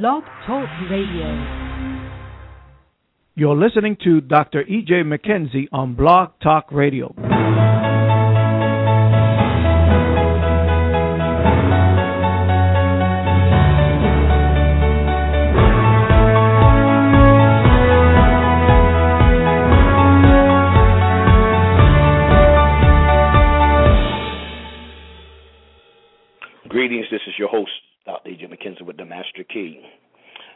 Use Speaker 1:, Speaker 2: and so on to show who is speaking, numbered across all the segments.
Speaker 1: Blog Talk Radio.
Speaker 2: You're listening to Dr. E.J. McKenzie on Blog Talk Radio.
Speaker 3: Greetings, this is your host, E.J. McKenzie with the Master Key.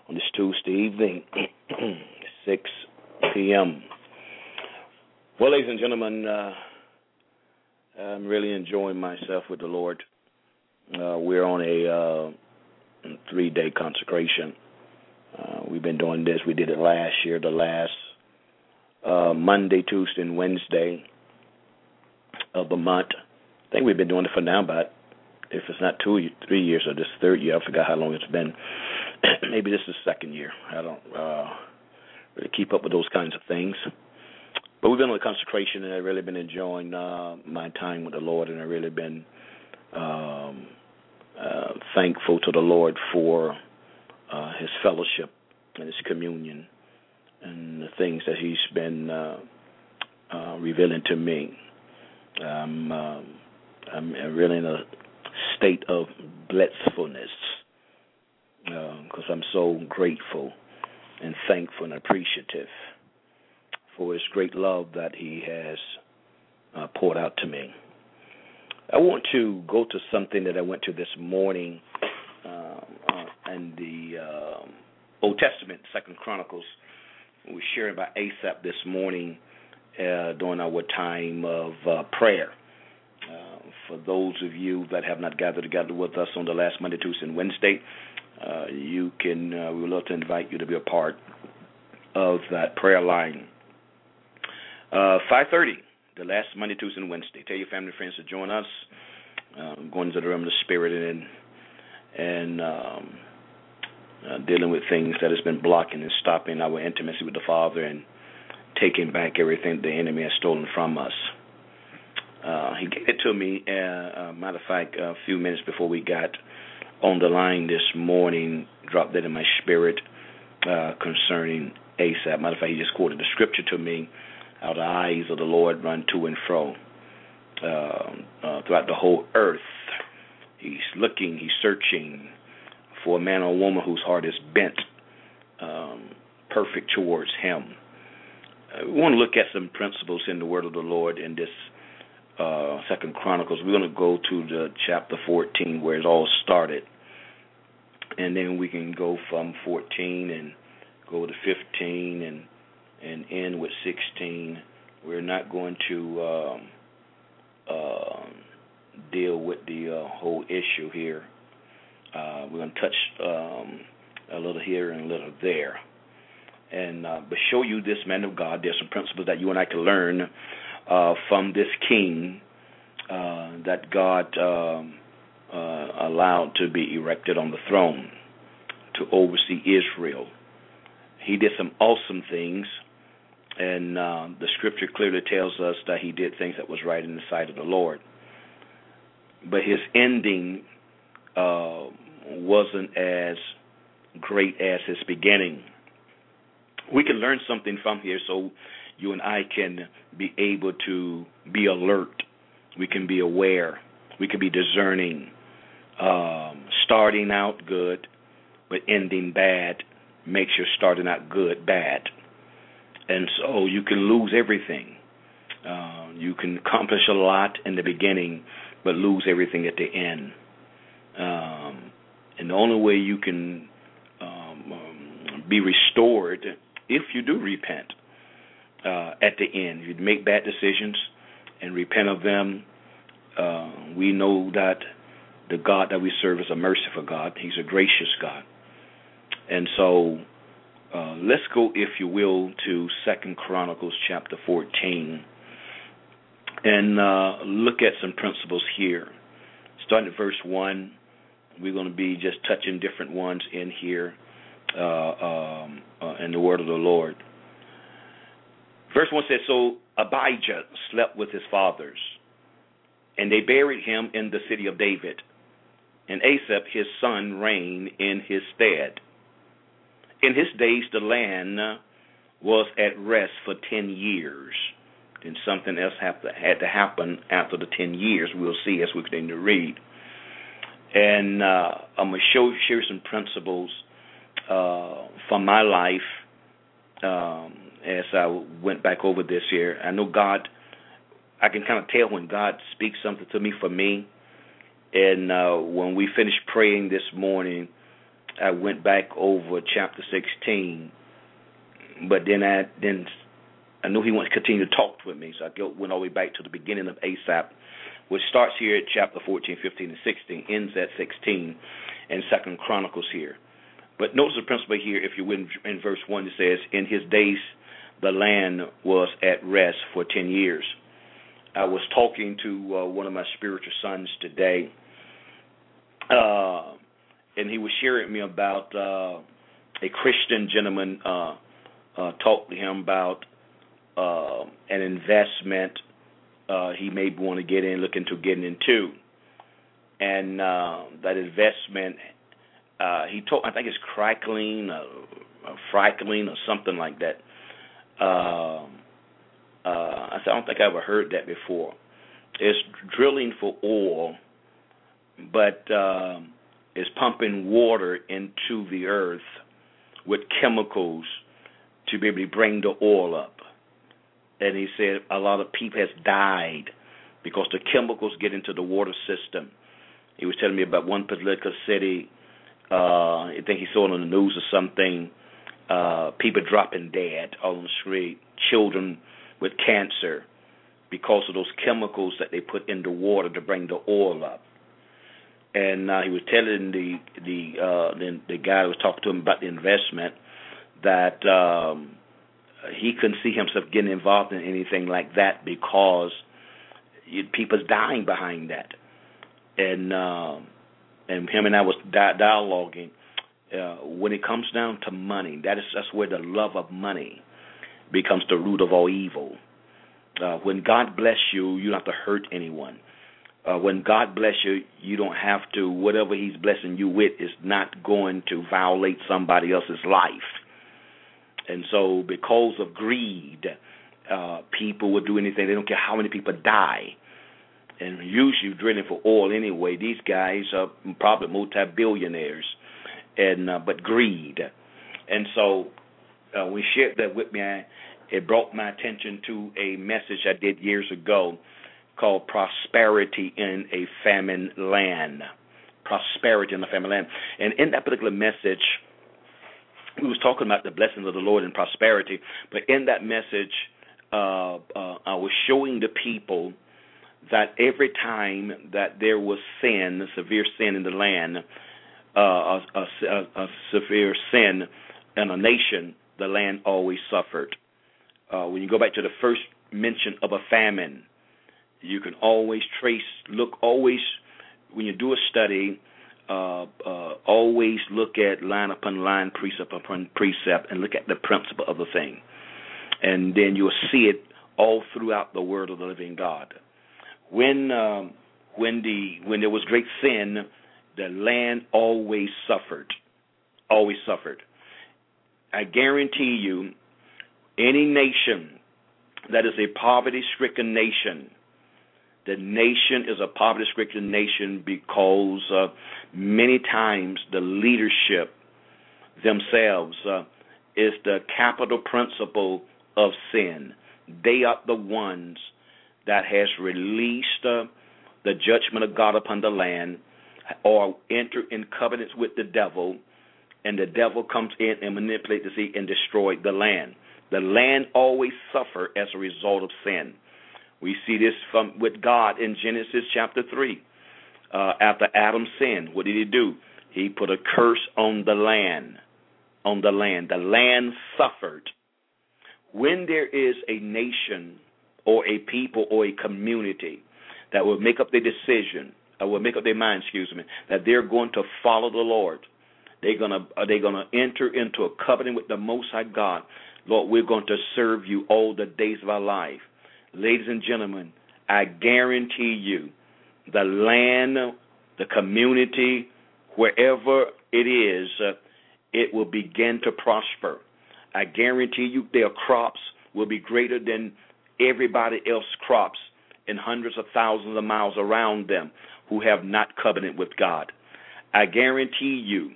Speaker 3: On this Tuesday evening, 6 p.m. Well, ladies and gentlemen, uh, I'm really enjoying myself with the Lord. Uh, we're on a uh, three day consecration. Uh, we've been doing this. We did it last year, the last uh, Monday, Tuesday, and Wednesday of the month. I think we've been doing it for now about if it's not two, three years or this third year. I forgot how long it's been. Maybe this is the second year. I don't uh, really keep up with those kinds of things. But we've been on the consecration, and I've really been enjoying uh, my time with the Lord, and I've really been um, uh, thankful to the Lord for uh, His fellowship and His communion and the things that He's been uh, uh, revealing to me. Um, I'm really in a state of blissfulness because um, I'm so grateful and thankful and appreciative for His great love that He has uh, poured out to me. I want to go to something that I went to this morning um, uh, in the um, Old Testament, Second Chronicles. We were sharing about Asaph this morning uh, during our time of uh, prayer. Uh, for those of you that have not gathered together with us on the last Monday, Tuesday, and Wednesday, uh, you can. Uh, we would love to invite you to be a part of that prayer line. Uh, 5:30, the last Monday, Tuesday, and Wednesday. Tell your family and friends to join us. Um, going into the realm of the spirit and and um, uh, dealing with things that has been blocking and stopping our intimacy with the Father and taking back everything the enemy has stolen from us. Uh, he gave it to me. Uh, uh, matter of fact, a few minutes before we got on the line this morning, dropped that in my spirit uh, concerning Asaph. Matter of fact, he just quoted the scripture to me. How the eyes of the Lord run to and fro uh, uh, throughout the whole earth. He's looking, he's searching for a man or woman whose heart is bent um, perfect towards Him. Uh, we want to look at some principles in the Word of the Lord in this uh, Second Chronicles. We're going to go to the chapter 14 where it all started, and then we can go from 14 and go to 15 and and end with 16. We're not going to um, uh, deal with the uh, whole issue here. Uh, we're going to touch um, a little here and a little there, and uh, but show you this man of God. There's some principles that you and I can learn uh, from this king uh, that God um, uh, allowed to be erected on the throne to oversee Israel. He did some awesome things, and uh, the scripture clearly tells us that he did things that was right in the sight of the Lord. But his ending uh, wasn't as great as his beginning. We can learn something from here, so you and I can be able to be alert. We can be aware. We can be discerning. Um, starting out good, but ending bad makes your starting out good bad. And so you can lose everything. Uh, you can accomplish a lot in the beginning, but lose everything at the end. Um, and the only way you can um, um, be restored if you do repent uh, at the end. If you make bad decisions and repent of them, uh, we know that the God that we serve is a merciful God. He's a gracious God. And so uh, let's go, if you will, to Second Chronicles chapter 14 and uh, look at some principles here. Starting at verse 1, we're going to be just touching different ones in here uh, um, uh, in the word of the Lord. Verse 1 says So Abijah slept with his fathers, and they buried him in the city of David, and Asaph his son reigned in his stead. In his days, the land was at rest for 10 years. Then something else to, had to happen after the 10 years. We'll see as we continue to read. And uh, I'm going to show, share some principles uh, from my life um, as I went back over this year. I know God, I can kind of tell when God speaks something to me for me. And uh, when we finished praying this morning, I went back over chapter 16. But then I then I knew he wanted to continue to talk with me, so I went all the way back to the beginning of Asaph, which starts here at chapter 14, 15, and 16, ends at 16, and Second Chronicles here. But notice the principle here, if you in, in verse 1, it says, In his days the land was at rest for 10 years. I was talking to uh, one of my spiritual sons today, uh, and he was sharing me about uh, a Christian gentleman uh, uh, talked to him about uh, an investment he may want to get in, look into getting into, and that investment he told I think it's crackling, uh, or something like that. Uh, uh, I said I don't think I ever heard that before. It's drilling for oil, but uh, it's pumping water into the earth with chemicals to be able to bring the oil up. And he said a lot of people has died because the chemicals get into the water system. He was telling me about one particular city uh, I think he saw it on the news or something. Uh, people dropping dead on the street, children with cancer because of those chemicals that they put in the water to bring the oil up. And uh, he was telling the the uh, the, the guy who was talking to him about the investment that um, he couldn't see himself getting involved in anything like that because people's dying behind that. And um, and him and I was di- dialoguing. Uh, when it comes down to money, that is that's where the love of money becomes the root of all evil. Uh, when God bless you, you don't have to hurt anyone. Uh, when God bless you, you don't have to. Whatever He's blessing you with is not going to violate somebody else's life. And so, because of greed, uh, people will do anything. They don't care how many people die and usually drilling for oil anyway. These guys are probably multi-billionaires, and uh, but greed, and so uh, we shared that with me. I, it brought my attention to a message I did years ago called "Prosperity in a Famine Land." Prosperity in a famine land, and in that particular message, we was talking about the blessings of the Lord and prosperity. But in that message, uh, uh, I was showing the people that every time that there was sin, severe sin in the land, uh, a, a, a, severe sin in a nation, the land always suffered. Uh, when you go back to the first mention of a famine, you can always trace, look, always, when you do a study, uh, uh, always look at line upon line, precept upon precept, and look at the principle of the thing. And then you'll see it all throughout the Word of the living God when um, when the when there was great sin, the land always suffered, always suffered. I guarantee you, any nation that is a poverty-stricken nation, the nation is a poverty-stricken nation because uh, many times the leadership themselves uh, is the capital principle of sin. They are the ones that has released uh, the judgment of God upon the land or enter in covenants with the devil, and the devil comes in and manipulates the sea and destroys the land. The land always suffer as a result of sin. We see this from with God in Genesis chapter three. Uh, after Adam sinned, what did he do? He put a curse on the land. On the land, the land suffered. When there is a nation or a people or a community that will make up their decision or will make up their mind, excuse me, that they're going to follow the Lord. They're gonna are they gonna enter into a covenant with the Most High God. Lord, we're going to serve you all the days of our life. Ladies and gentlemen, I guarantee you, the land, the community, wherever it is, uh, it will begin to prosper. I guarantee you their crops will be greater than everybody else's crops in hundreds of thousands of miles around them who have not covenant with God. I guarantee you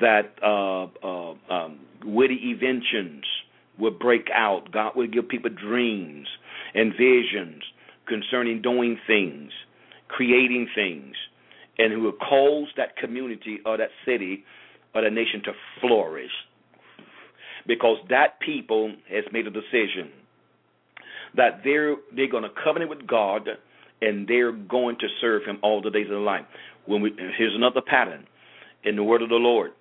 Speaker 3: that uh, uh, um, witty inventions will break out. God will give people dreams and visions concerning doing things, creating things, and who will cause that community or that city or that nation to flourish. Because that people has made a decision that they're they're going to covenant with God and they're going to serve Him all the days of their life. When we here's another pattern in the Word of the Lord.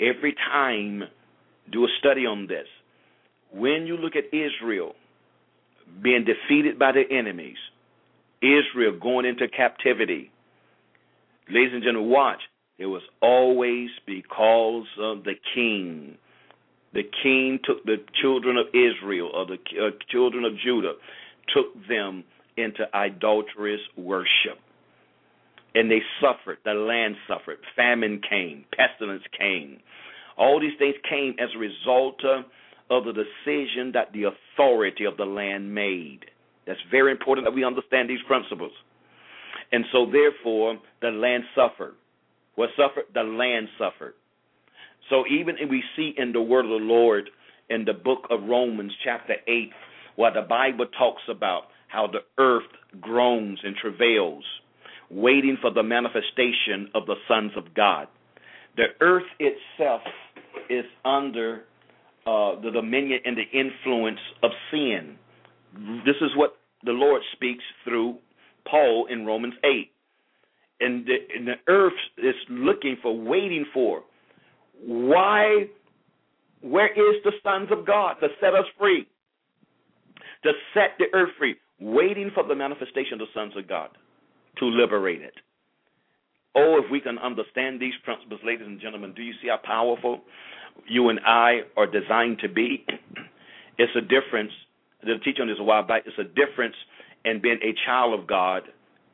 Speaker 3: Every time, do a study on this. When you look at Israel being defeated by their enemies, Israel going into captivity, ladies and gentlemen, watch. It was always because of the king. The king took the children of Israel or the uh, children of Judah, took them into idolatrous worship. And they suffered. The land suffered. Famine came. Pestilence came. All these things came as a result of the decision that the authority of the land made. That's very important that we understand these principles. And so, therefore, the land suffered. What suffered? The land suffered. So, even if we see in the word of the Lord in the book of Romans, chapter 8, where the Bible talks about how the earth groans and travails, waiting for the manifestation of the sons of God. The earth itself is under uh, the dominion and the influence of sin. This is what the Lord speaks through Paul in Romans 8. And the, and the earth is looking for, waiting for. Why? Where is the sons of God to set us free? To set the earth free waiting for the manifestation of the sons of God to liberate it. Oh, if we can understand these principles, ladies and gentlemen, do you see how powerful you and I are designed to be? It's a difference. The teaching on this a while back. It's a difference in being a child of God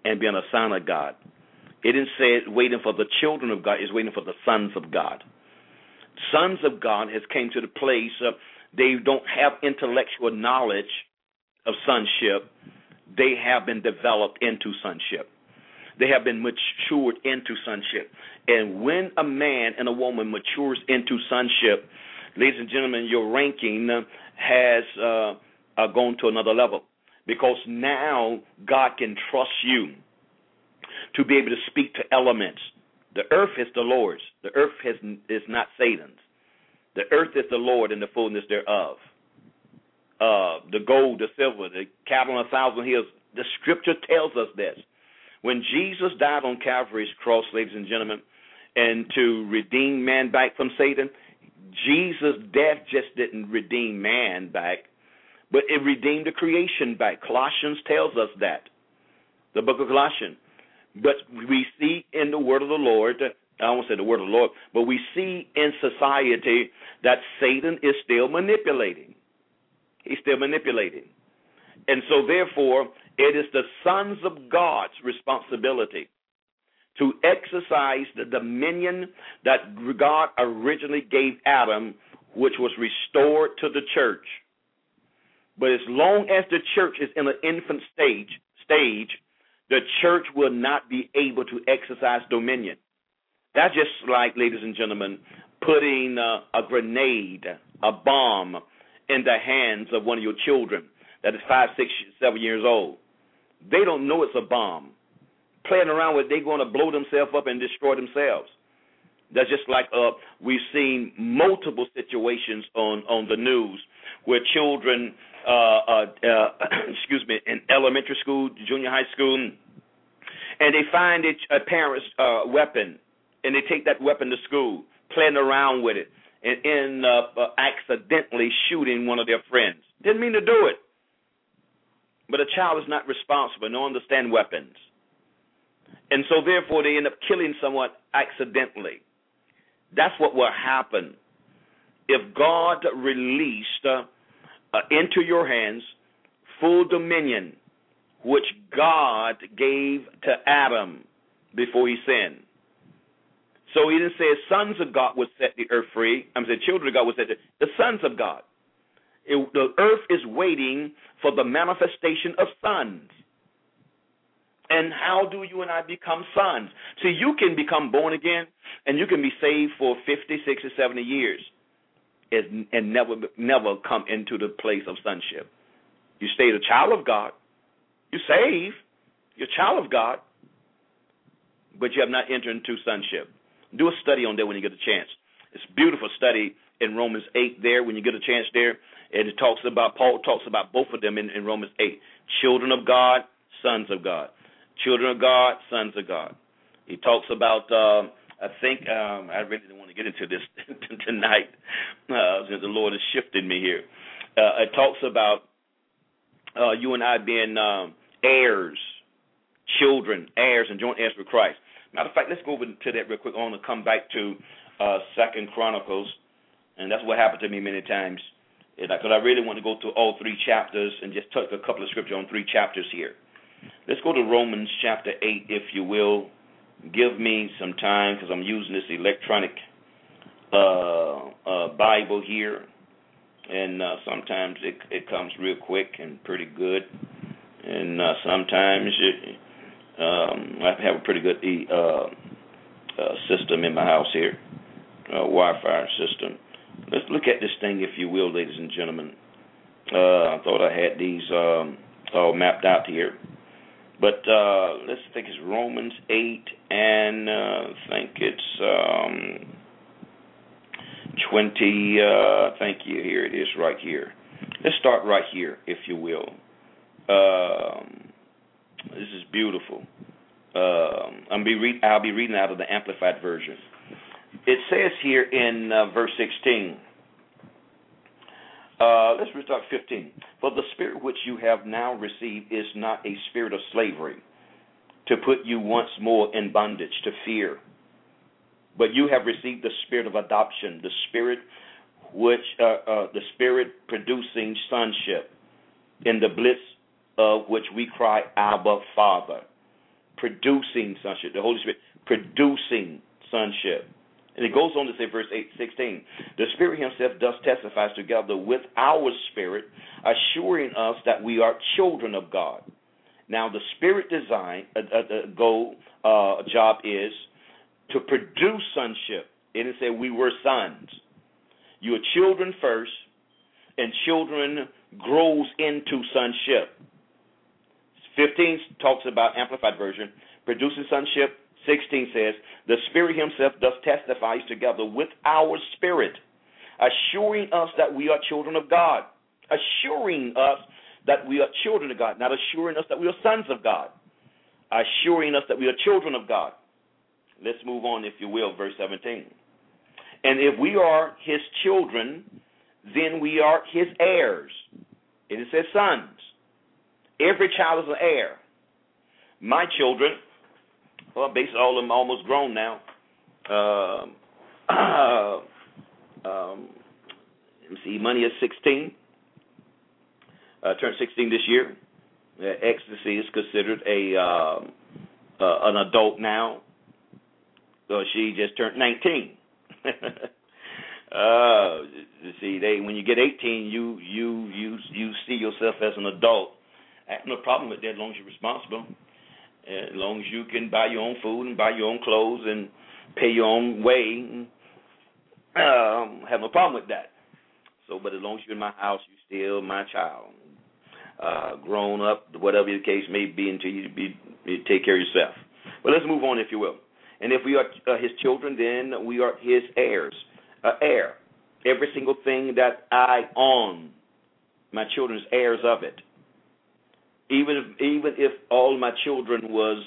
Speaker 3: and being a son of God. It didn't say waiting for the children of God. It's waiting for the sons of God. Sons of God has came to the place uh, they don't have intellectual knowledge of sonship, they have been developed into sonship. They have been matured into sonship. And when a man and a woman matures into sonship, ladies and gentlemen, your ranking has uh, uh, gone to another level because now God can trust you to be able to speak to elements. The earth is the Lord's. The earth has, is not Satan's. The earth is the Lord and the fullness thereof uh, the gold, the silver, the cattle on a thousand hills. The scripture tells us this. When Jesus died on Calvary's cross, ladies and gentlemen, and to redeem man back from Satan, Jesus' death just didn't redeem man back, but it redeemed the creation back. Colossians tells us that. The book of Colossians. But we see in the word of the Lord, I won't say the word of the Lord, but we see in society that Satan is still manipulating. He's still manipulating. And so, therefore, it is the sons of God's responsibility to exercise the dominion that God originally gave Adam, which was restored to the church. But as long as the church is in an infant stage, stage, the church will not be able to exercise dominion. That's just like, ladies and gentlemen, putting a grenade, a bomb, in the hands of one of your children that is five, six, seven years old. They don't know it's a bomb. Playing around with it, they're going to blow themselves up and destroy themselves. That's just like uh, we've seen multiple situations on on the news where children, uh, uh, uh, excuse me, in elementary school, junior high school, and they find a, a parent's uh, weapon, and they take that weapon to school, playing around with it, and end up uh, accidentally shooting one of their friends. Didn't mean to do it. But a child is not responsible, no understand weapons. And so therefore they end up killing someone accidentally. That's what will happen if God released uh, uh, into your hands full dominion which God gave to Adam before he sinned. So he didn't say sons of God would set the earth free. I'm saying children of God would set the, the sons of God. It, the earth is waiting for the manifestation of sons. And how do you and I become sons? See, you can become born again and you can be saved for 50, 60, 70 years and, and never never come into the place of sonship. You stay the child of God. You save. You're a child of God. But you have not entered into sonship. Do a study on that when you get a chance. It's a beautiful study in Romans 8 there when you get a chance there. And it talks about, Paul talks about both of them in, in Romans 8. Children of God, sons of God. Children of God, sons of God. He talks about, uh, I think, um, I really don't want to get into this tonight uh, since the Lord has shifted me here. Uh, it talks about uh, you and I being um, heirs, children, heirs, and joint heirs with Christ. Matter of fact, let's go over to that real quick. I want to come back to uh, Second Chronicles, and that's what happened to me many times. Because I really want to go through all three chapters and just touch a couple of scriptures on three chapters here. Let's go to Romans chapter 8, if you will. Give me some time because I'm using this electronic uh, uh, Bible here, and uh, sometimes it it comes real quick and pretty good, and uh, sometimes it, um, I have a pretty good uh, uh, system in my house here, uh, Wi-Fi system. Let's look at this thing, if you will, ladies and gentlemen. Uh, I thought I had these um, all mapped out here. But uh, let's think it's Romans 8, and uh, I think it's um, 20. Uh, thank you. Here it is, right here. Let's start right here, if you will. Um, this is beautiful. Um, I'm be read, I'll be reading out of the Amplified Version. It says here in uh, verse 16. Uh, let's start 15. For the spirit which you have now received is not a spirit of slavery, to put you once more in bondage to fear, but you have received the spirit of adoption, the spirit which uh, uh, the spirit producing sonship, in the bliss of which we cry, Abba, Father, producing sonship. The Holy Spirit producing sonship. And it goes on to say, verse 8, 16, the Spirit Himself does testify together with our spirit, assuring us that we are children of God. Now, the Spirit design, uh, uh, goal, uh, job is to produce sonship. It is say we were sons. You are children first, and children grows into sonship. 15 talks about amplified version, producing sonship, 16 says, The Spirit Himself does testifies together with our spirit, assuring us that we are children of God. Assuring us that we are children of God, not assuring us that we are sons of God. Assuring us that we are children of God. Let's move on, if you will, verse 17. And if we are His children, then we are His heirs. And it says sons. Every child is an heir. My children well, basically all of them almost grown now. Um, um, let me see, money is 16. Uh, turned 16 this year. Uh, ecstasy is considered a um, uh, an adult now. So she just turned 19. uh, see, they when you get 18, you you you you see yourself as an adult. I have no problem with that as long as you're responsible. As long as you can buy your own food and buy your own clothes and pay your own way, um, have no problem with that. So, but as long as you're in my house, you're still my child. Uh, grown up, whatever the case may be, until you be you take care of yourself. But let's move on, if you will. And if we are uh, his children, then we are his heirs. Uh, heir. Every single thing that I own, my children's heirs of it even if even if all my children was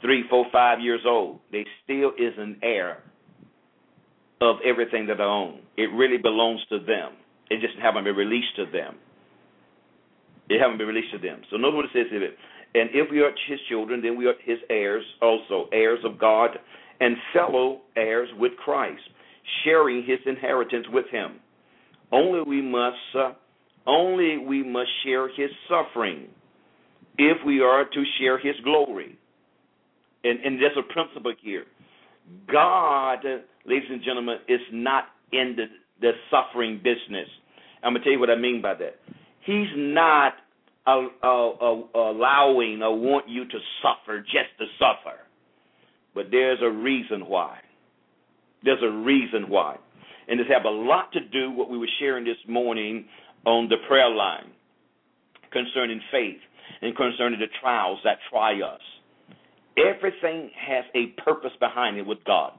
Speaker 3: three, four, five years old, they still is an heir of everything that I own. It really belongs to them. It just haven't been released to them. It haven't been released to them. So notice what it says. And if we are his children, then we are his heirs also, heirs of God and fellow heirs with Christ, sharing his inheritance with him. Only we must uh, only we must share his suffering if we are to share his glory. And, and there's a principle here. God, ladies and gentlemen, is not in the, the suffering business. I'm going to tell you what I mean by that. He's not allowing or want you to suffer just to suffer. But there's a reason why. There's a reason why. And this have a lot to do what we were sharing this morning on the prayer line concerning faith and concerning the trials that try us. Everything has a purpose behind it with God.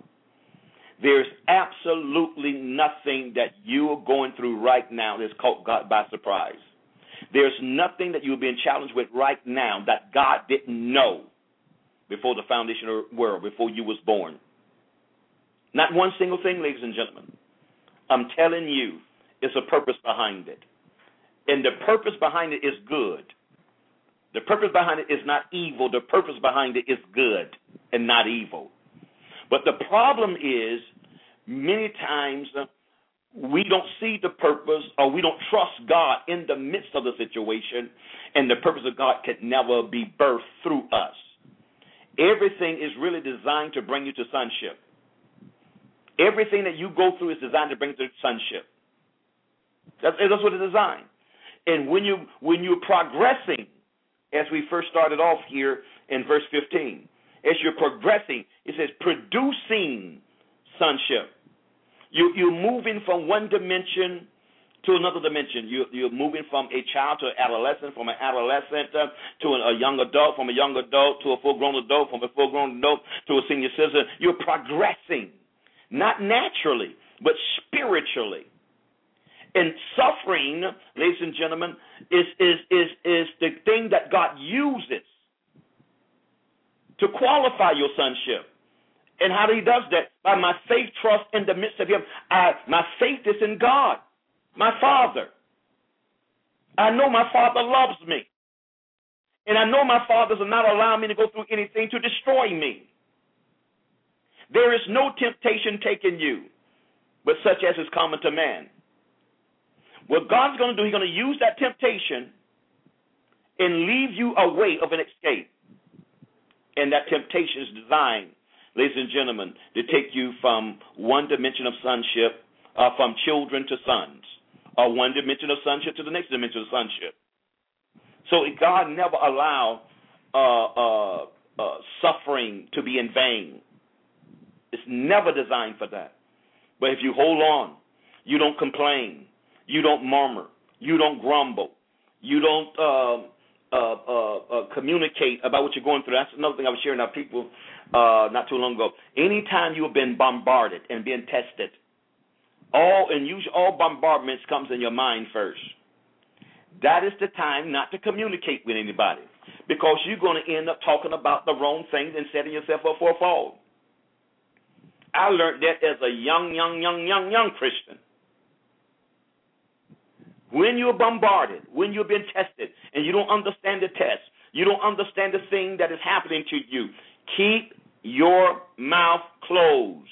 Speaker 3: There's absolutely nothing that you are going through right now that's caught God by surprise. There's nothing that you're being challenged with right now that God didn't know before the foundation of the world, before you was born. Not one single thing, ladies and gentlemen. I'm telling you, it's a purpose behind it. And the purpose behind it is good. The purpose behind it is not evil. The purpose behind it is good and not evil. But the problem is, many times we don't see the purpose or we don't trust God in the midst of the situation, and the purpose of God can never be birthed through us. Everything is really designed to bring you to sonship. Everything that you go through is designed to bring you to sonship. That's, that's what it's designed. And when you when you're progressing, as we first started off here in verse 15, as you're progressing, it says producing sonship. You, you're moving from one dimension to another dimension. You, you're moving from a child to an adolescent, from an adolescent uh, to a, a young adult, from a young adult to a full grown adult, from a full grown adult to a senior citizen. You're progressing, not naturally, but spiritually. And suffering, ladies and gentlemen, is, is, is, is the thing that God uses to qualify your sonship. And how he does that? By my faith, trust in the midst of him. I, my faith is in God, my Father. I know my Father loves me. And I know my Father does not allow me to go through anything to destroy me. There is no temptation taking you, but such as is common to man. What God's going to do, He's going to use that temptation and leave you a way of an escape. And that temptation is designed ladies and gentlemen, to take you from one dimension of sonship, uh, from children to sons, or one dimension of sonship to the next dimension of sonship. So God never allowed uh, uh, uh, suffering to be in vain. It's never designed for that. But if you hold on, you don't complain, you don't murmur, you don't grumble, you don't uh, uh, uh, uh, communicate about what you're going through. That's another thing I was sharing with people uh, not too long ago. Anytime you have been bombarded and being tested, all and usually all bombardments comes in your mind first. That is the time not to communicate with anybody because you're going to end up talking about the wrong things and setting yourself up for a fall. I learned that as a young, young, young, young, young Christian. When you're bombarded, when you've been tested, and you don't understand the test, you don't understand the thing that is happening to you, keep your mouth closed.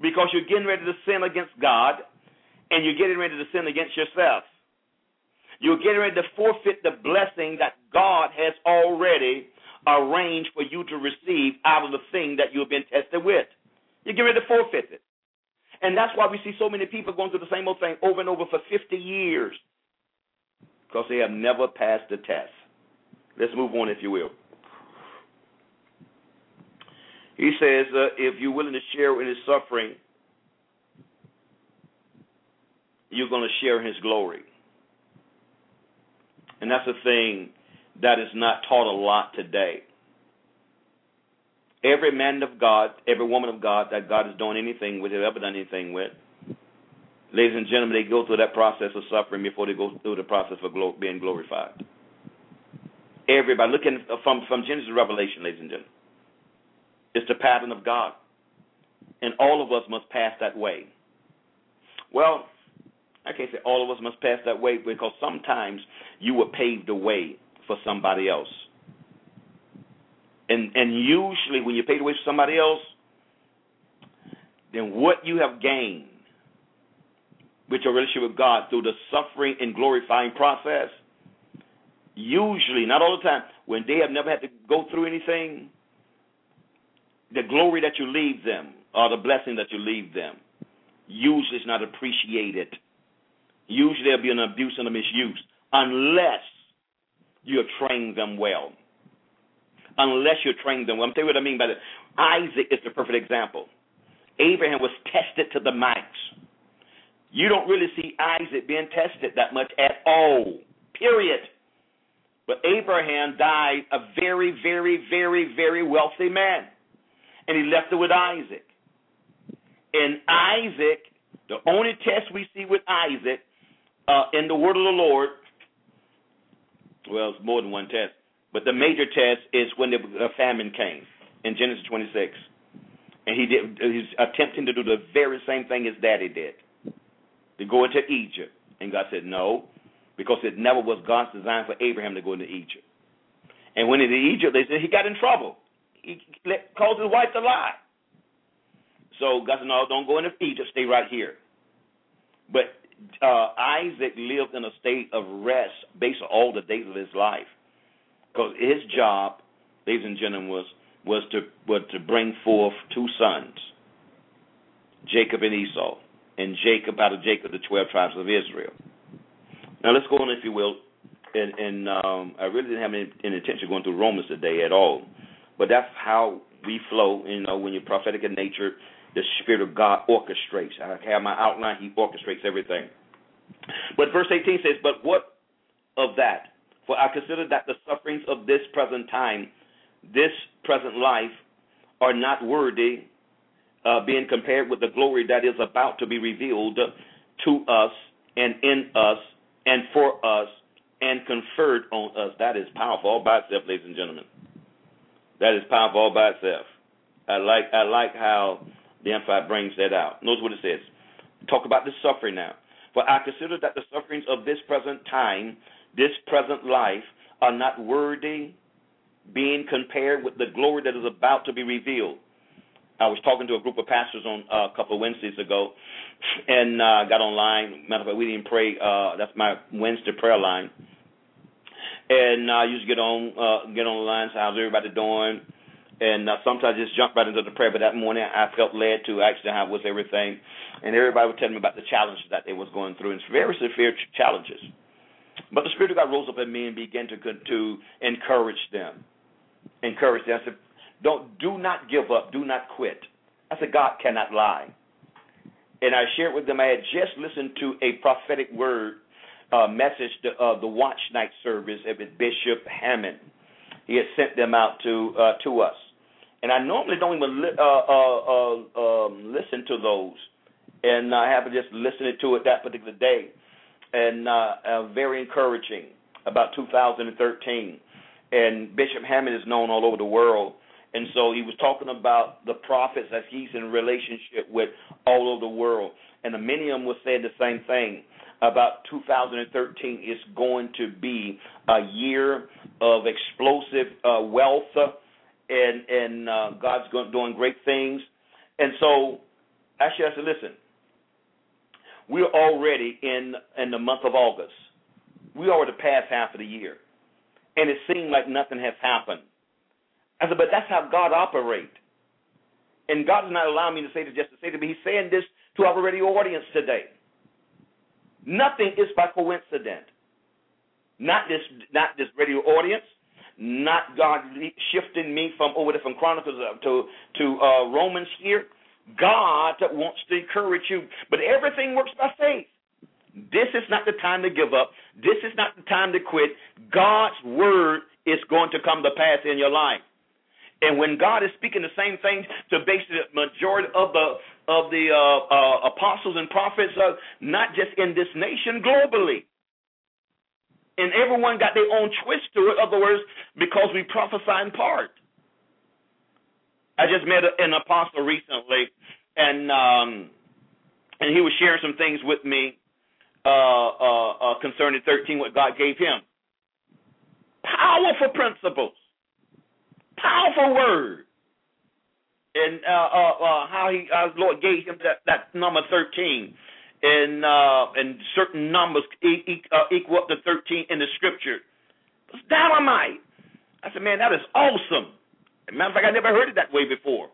Speaker 3: Because you're getting ready to sin against God and you're getting ready to sin against yourself. You're getting ready to forfeit the blessing that God has already arranged for you to receive out of the thing that you've been tested with. You're getting ready to forfeit it. And that's why we see so many people going through the same old thing over and over for 50 years because they have never passed the test. Let's move on, if you will. He says, uh, if you're willing to share in his suffering, you're going to share in his glory. And that's a thing that is not taught a lot today. Every man of God, every woman of God that God is doing anything with, ever done anything with, ladies and gentlemen, they go through that process of suffering before they go through the process of being glorified. Everybody, looking uh, from, from Genesis to Revelation, ladies and gentlemen. It's the pattern of God. And all of us must pass that way. Well, I can't say all of us must pass that way because sometimes you will pave the way for somebody else. And and usually when you pave the way for somebody else, then what you have gained with your relationship with God through the suffering and glorifying process, usually, not all the time, when they have never had to go through anything, the glory that you leave them or the blessing that you leave them usually is not appreciated. Usually there'll be an abuse and a misuse unless you trained them well. Unless you train them. I'm telling you what I mean by that. Isaac is the perfect example. Abraham was tested to the max. You don't really see Isaac being tested that much at all. Period. But Abraham died a very, very, very, very wealthy man. And he left it with Isaac. And Isaac, the only test we see with Isaac uh, in the word of the Lord, well, it's more than one test, but the major test is when the famine came in Genesis 26. And he did, he's attempting to do the very same thing his daddy did to go into Egypt. And God said, no, because it never was God's design for Abraham to go into Egypt. And when in Egypt, they said he got in trouble. He caused his wife to lie. So God said, no, don't go into Egypt. Stay right here. But uh, Isaac lived in a state of rest based on all the days of his life. Because his job, ladies and gentlemen, was was to was to bring forth two sons, Jacob and Esau, and Jacob out of Jacob the twelve tribes of Israel. Now let's go on, if you will, and, and um, I really didn't have any, any intention of going through Romans today at all, but that's how we flow. You know, when you're prophetic in nature, the Spirit of God orchestrates. I have my outline; He orchestrates everything. But verse 18 says, "But what of that? For I consider that the sufferings of this present time." this present life are not worthy uh, being compared with the glory that is about to be revealed to us and in us and for us and conferred on us. That is powerful all by itself, ladies and gentlemen. That is powerful all by itself. I like I like how the Amplified brings that out. Notice what it says. Talk about the suffering now. For I consider that the sufferings of this present time, this present life, are not worthy being compared with the glory that is about to be revealed. I was talking to a group of pastors on uh, a couple of Wednesdays ago, and uh, got online. Matter of fact, we didn't pray. Uh, that's my Wednesday prayer line. And I used to get on uh, get on the line. So how's everybody doing? And uh, sometimes I just jump right into the prayer. But that morning, I felt led to actually how was everything, and everybody was telling me about the challenges that they was going through. And it's very severe challenges. But the Spirit of God rose up in me and began to to encourage them encourage them. I said, don't do not give up, do not quit. I said, God cannot lie. And I shared with them I had just listened to a prophetic word uh, message of uh, the watch night service of Bishop Hamon. He had sent them out to uh, to us, and I normally don't even li- uh, uh, uh, um, listen to those, and I happened to just listening to it that particular day, and uh, uh, very encouraging about 2013 and Bishop Hamon is known all over the world. And so he was talking about the prophets that he's in relationship with all over the world. And many of them were saying the same thing about 2013 is going to be a year of explosive uh, wealth, and and uh, God's going, doing great things. And so, actually, I said, listen, we're already in in the month of August. We already passed half of the year and it seemed like nothing has happened. I said, but that's how God operates. And God is not allowing me to say this just to say it, but He's saying this to our radio audience today. Nothing is by coincidence. Not this, not this radio audience, not God shifting me from over there from Chronicles to to uh, Romans here. God wants to encourage you, but everything works by faith. This is not the time to give up. This is not the time to quit. God's word is going to come to pass in your life. And when God is speaking the same thing to basically the majority of the of the uh, uh, apostles and prophets, uh, not just in this nation, globally, and everyone got their own twist to it. Other words, because we prophesy in part. I just met an apostle recently, and um, and he was sharing some things with me uh, uh, uh, concerning 13, what God gave him. Powerful principles, powerful word, and uh, uh, uh, how he, Lord gave him that, that number 13, and and certain numbers equal up to 13 in the scripture. It's dynamite. I said, man, that is awesome. As a matter of fact, I never heard it that way before.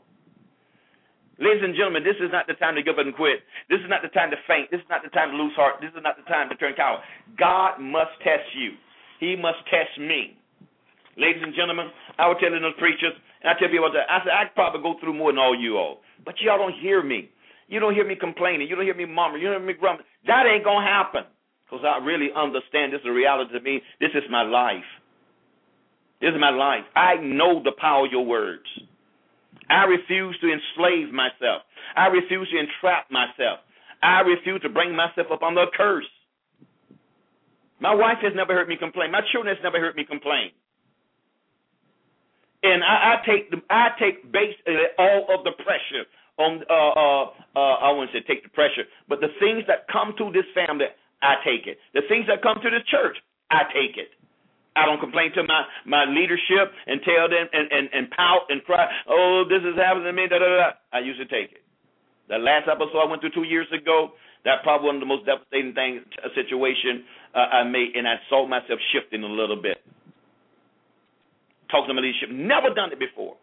Speaker 3: Ladies and gentlemen, this is not the time to give up and quit. This is not the time to faint. This is not the time to lose heart. This is not the time to turn coward. God must test you. He must test me. Ladies and gentlemen, I was telling those preachers, and I tell people that I said I probably go through more than all you all, but y'all don't hear me. You don't hear me complaining. You don't hear me murmuring. You don't hear me grumbling. That ain't gonna happen because I really understand this is a reality to me. This is my life. This is my life. I know the power of your words. I refuse to enslave myself. I refuse to entrap myself. I refuse to bring myself up under a curse. My wife has never heard me complain. My children has never heard me complain. And I, I take the, I take basically all of the pressure on. Uh, uh, uh, I wouldn't say take the pressure, but the things that come to this family, I take it. The things that come to this church, I take it. I don't complain to my my leadership and tell them and and, and pout and cry. Oh, this is happening to me. Da, da, da. I usually take it. The last episode I went through two years ago, that probably one of the most devastating things, situation uh, I made, and I saw myself shifting a little bit. Talking to my leadership, never done it before,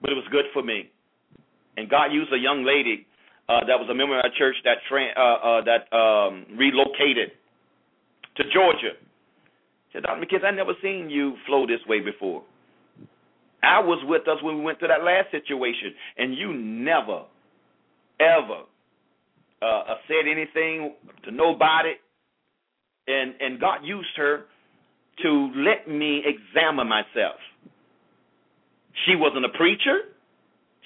Speaker 3: but it was good for me. And God used a young lady uh, that was a member of our church that tra- uh, uh, that um, relocated to Georgia said, Dr. McKenzie, I never seen you flow this way before. I was with us when we went through that last situation, and you never, ever uh, said anything to nobody. And and God used her to let me examine myself. She wasn't a preacher.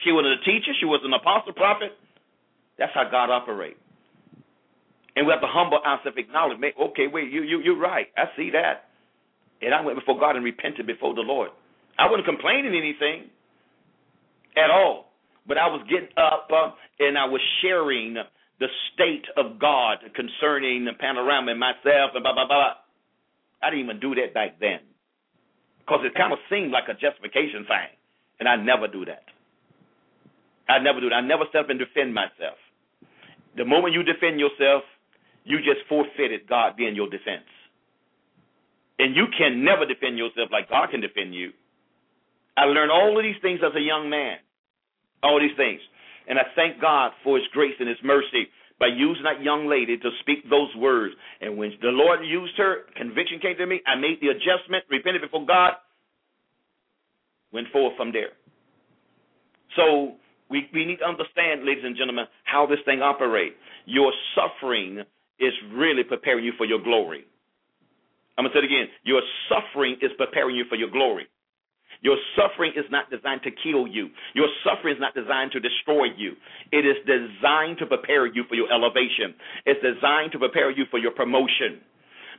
Speaker 3: She wasn't a teacher. She wasn't an apostle, prophet. That's how God operates. And we have to humble ourselves, acknowledge, okay, wait, you, you, you're right. I see that. And I went before God and repented before the Lord. I wasn't complaining anything at all, but I was getting up uh, and I was sharing the state of God concerning the panorama and myself and blah blah blah. I didn't even do that back then because it kind of seemed like a justification thing, and I never do that. I never do that. I never step and defend myself. The moment you defend yourself, you just forfeited God being your defense. And you can never defend yourself like God can defend you. I learned all of these things as a young man. All these things. And I thank God for his grace and his mercy by using that young lady to speak those words. And when the Lord used her, conviction came to me. I made the adjustment, repented before God, went forward from there. So we, we need to understand, ladies and gentlemen, how this thing operates. Your suffering is really preparing you for your glory. I'm going to say it again. Your suffering is preparing you for your glory. Your suffering is not designed to kill you. Your suffering is not designed to destroy you. It is designed to prepare you for your elevation. It's designed to prepare you for your promotion.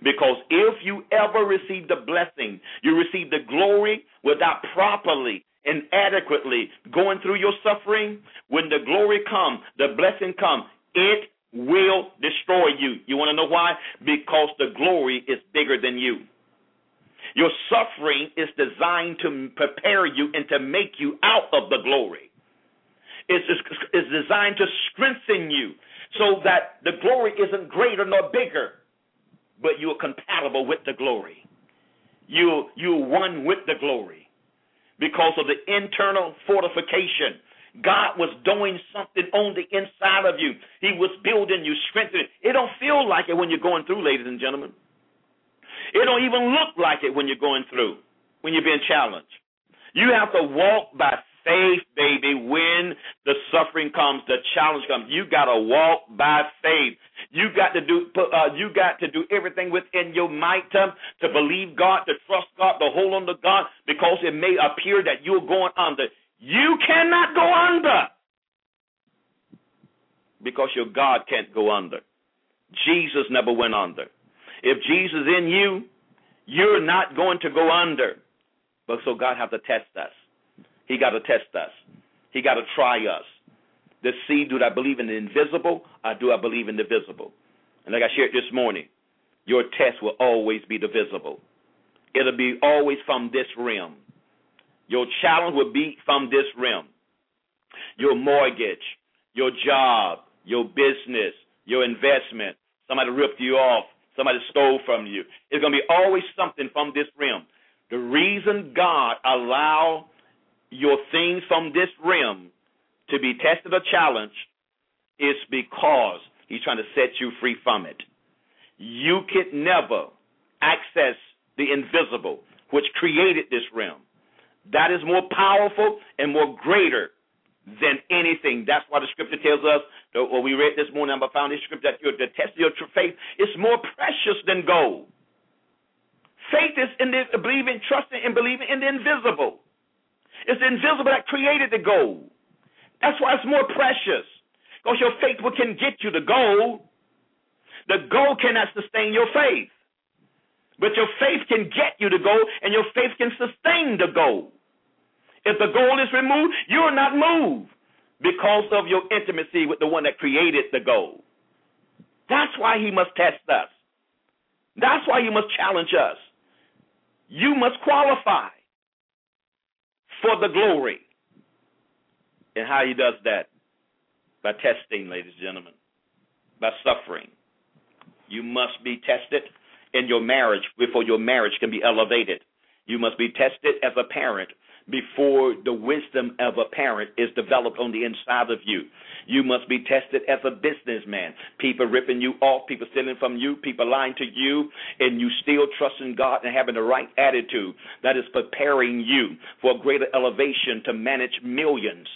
Speaker 3: Because if you ever receive the blessing, you receive the glory without properly and adequately going through your suffering, when the glory comes, the blessing comes, it will destroy you. You want to know why? Because the glory is bigger than you. Your suffering is designed to prepare you and to make you out of the glory. It's, designed to strengthen you so that the glory isn't greater nor bigger, but you are compatible with the glory. You you're one with the glory because of the internal fortification God was doing something on the inside of you. He was building you, strengthening. It don't feel like it when you're going through, ladies and gentlemen. It don't even look like it when you're going through, when you're being challenged. You have to walk by faith, baby. When the suffering comes, the challenge comes. You got to walk by faith. You got to do. Uh, you got to do everything within your might to, to believe God, to trust God, to hold on to God, because it may appear that you're going under. You cannot go under because your God can't go under. Jesus never went under. If Jesus is in you, you're not going to go under. But so God has to test us. He got to test us. He got to try us to see do I believe in the invisible or do I believe in the visible? And like I shared this morning, your test will always be the visible. It'll be always from this realm. Your challenge will be from this realm. Your mortgage, your job, your business, your investment. Somebody ripped you off. Somebody stole from you. It's going to be always something from this realm. The reason God allow your things from this realm to be tested or challenged is because he's trying to set you free from it. You can never access the invisible, which created this realm. That is more powerful and more greater than anything. That's why the scripture tells us, what we read this morning about found this scripture, that the test of your faith is more precious than gold. Faith is in the believing, trusting, and believing in the invisible. It's the invisible that created the gold. That's why it's more precious. Because your faith will can get you the gold. The gold cannot sustain your faith. But your faith can get you to go, and your faith can sustain the goal. If the goal is removed, you are not moved because of your intimacy with the one that created the goal. That's why he must test us. That's why he must challenge us. You must qualify for the glory. And how he does that? By testing, ladies and gentlemen, by suffering. You must be tested in your marriage before your marriage can be elevated. You must be tested as a parent before the wisdom of a parent is developed on the inside of you. You must be tested as a businessman. People ripping you off, people stealing from you, people lying to you, and you still trusting God and having the right attitude. That is preparing you for a greater elevation to manage millions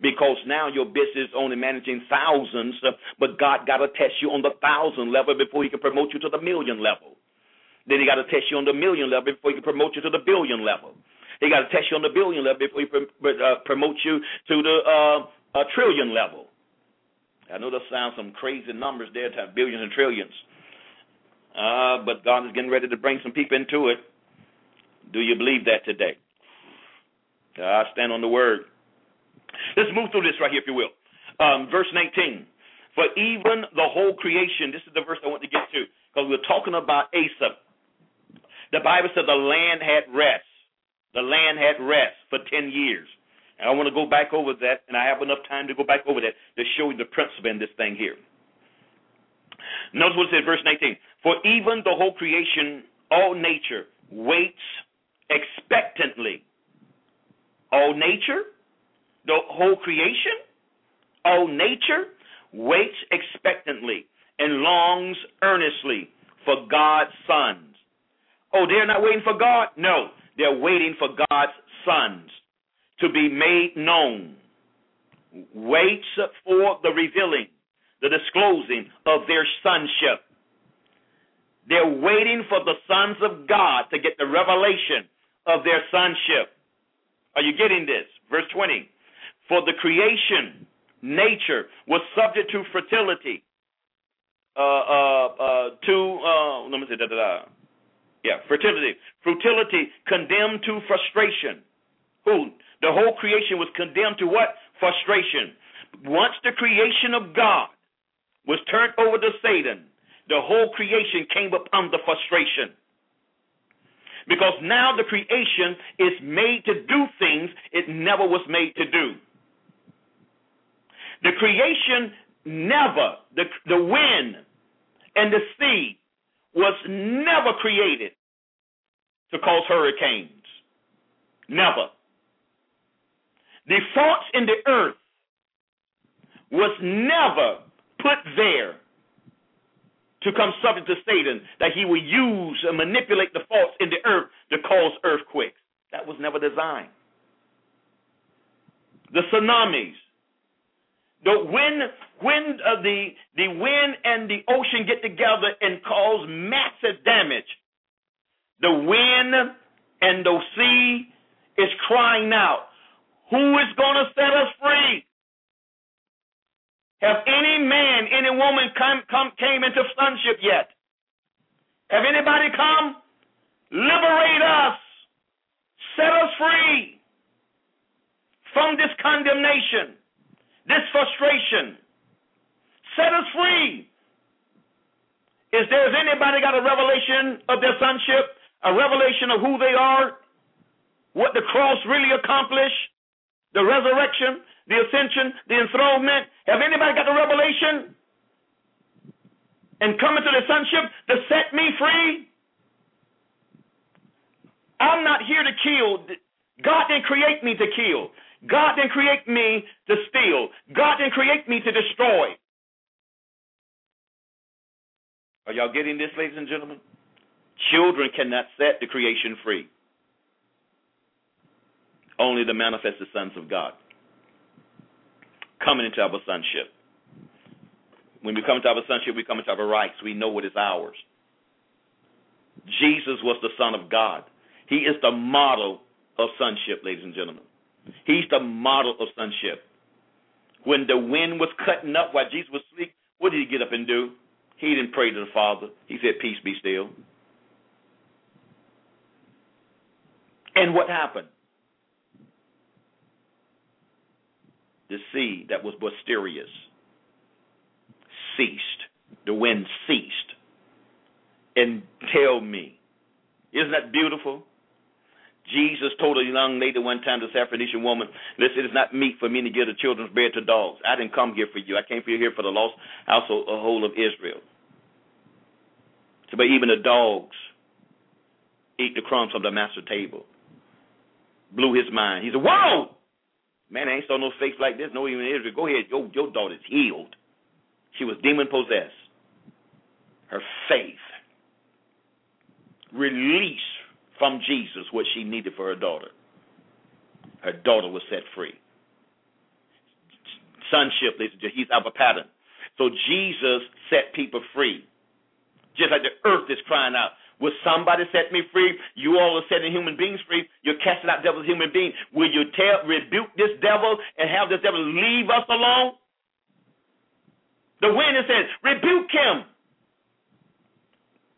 Speaker 3: because now your business is only managing thousands, but God got to test you on the thousand level before He can promote you to the million level. Then He got to test you on the million level before He can promote you to the billion level. He got to test you on the billion level before He uh, promotes you to the uh, trillion level. I know that sounds some crazy numbers there, to have billions and trillions. Uh, but God is getting ready to bring some people into it. Do you believe that today? I stand on the word. Let's move through this right here, if you will. Um, verse 19. For even the whole creation, this is the verse I want to get to, because we're talking about Asa. The Bible said the land had rest. The land had rest for 10 years. And I want to go back over that, and I have enough time to go back over that to show you the principle in this thing here. Notice what it says, verse 19. For even the whole creation, all nature, waits expectantly. All nature the whole creation, all nature, waits expectantly and longs earnestly for God's sons. Oh, they're not waiting for God? No, they're waiting for God's sons to be made known. Waits for the revealing, the disclosing of their sonship. They're waiting for the sons of God to get the revelation of their sonship. Are you getting this? Verse 20. For the creation, nature, was subject to fertility. Uh, uh, uh, to, uh, let me say, da, da, da. Yeah, fertility. Fertility condemned to frustration. Who? The whole creation was condemned to what? Frustration. Once the creation of God was turned over to Satan, the whole creation came upon the frustration. Because now the creation is made to do things it never was made to do. The creation never, the, the wind and the sea was never created to cause hurricanes. Never. The faults in the earth was never put there to come subject to Satan, that he would use and manipulate the faults in the earth to cause earthquakes. That was never designed. The tsunamis, the when when uh, the the wind and the ocean get together and cause massive damage, the wind and the sea is crying out, "Who is going to set us free?" Have any man, any woman come come came into sonship yet? Have anybody come? Liberate us, set us free from this condemnation this frustration. Set us free. Is there anybody got a revelation of their sonship, a revelation of who they are, what the cross really accomplished, the resurrection, the ascension, the enthronement? Have anybody got the revelation? And coming to the sonship to set me free? I'm not here to kill. God didn't create me to kill. God didn't create me to steal. God didn't create me to destroy. Are y'all getting this, ladies and gentlemen? Children cannot set the creation free. Only the manifested sons of God coming into our sonship. When we come into our sonship, we come into our rights. We know what is ours. Jesus was the Son of God. He is the model of sonship, ladies and gentlemen. He's the model of sonship. When the wind was cutting up while Jesus was asleep, what did he get up and do? He didn't pray to the Father. He said, Peace be still. And what happened? The sea that was boisterous ceased. The wind ceased. And tell me, isn't that beautiful? Jesus told a young lady one time, the Syrophoenician woman, listen, it is not meet for me to give the children's bread to dogs. I didn't come here for you. I came for you here for the lost household whole of Israel. So, but even the dogs eat the crumbs from the master table. Blew his mind. He said, Whoa! Man, I ain't saw no face like this, no even Israel. Go ahead, your, your daughter's healed. She was demon possessed. Her faith released from Jesus what she needed for her daughter. Her daughter was set free. Sonship, he's our pattern. So Jesus set people free. Just like the earth is crying out, Will somebody set me free? You all are setting human beings free. You're casting out devils, human beings. Will you tell, rebuke this devil and have this devil leave us alone? The wind says, rebuke him.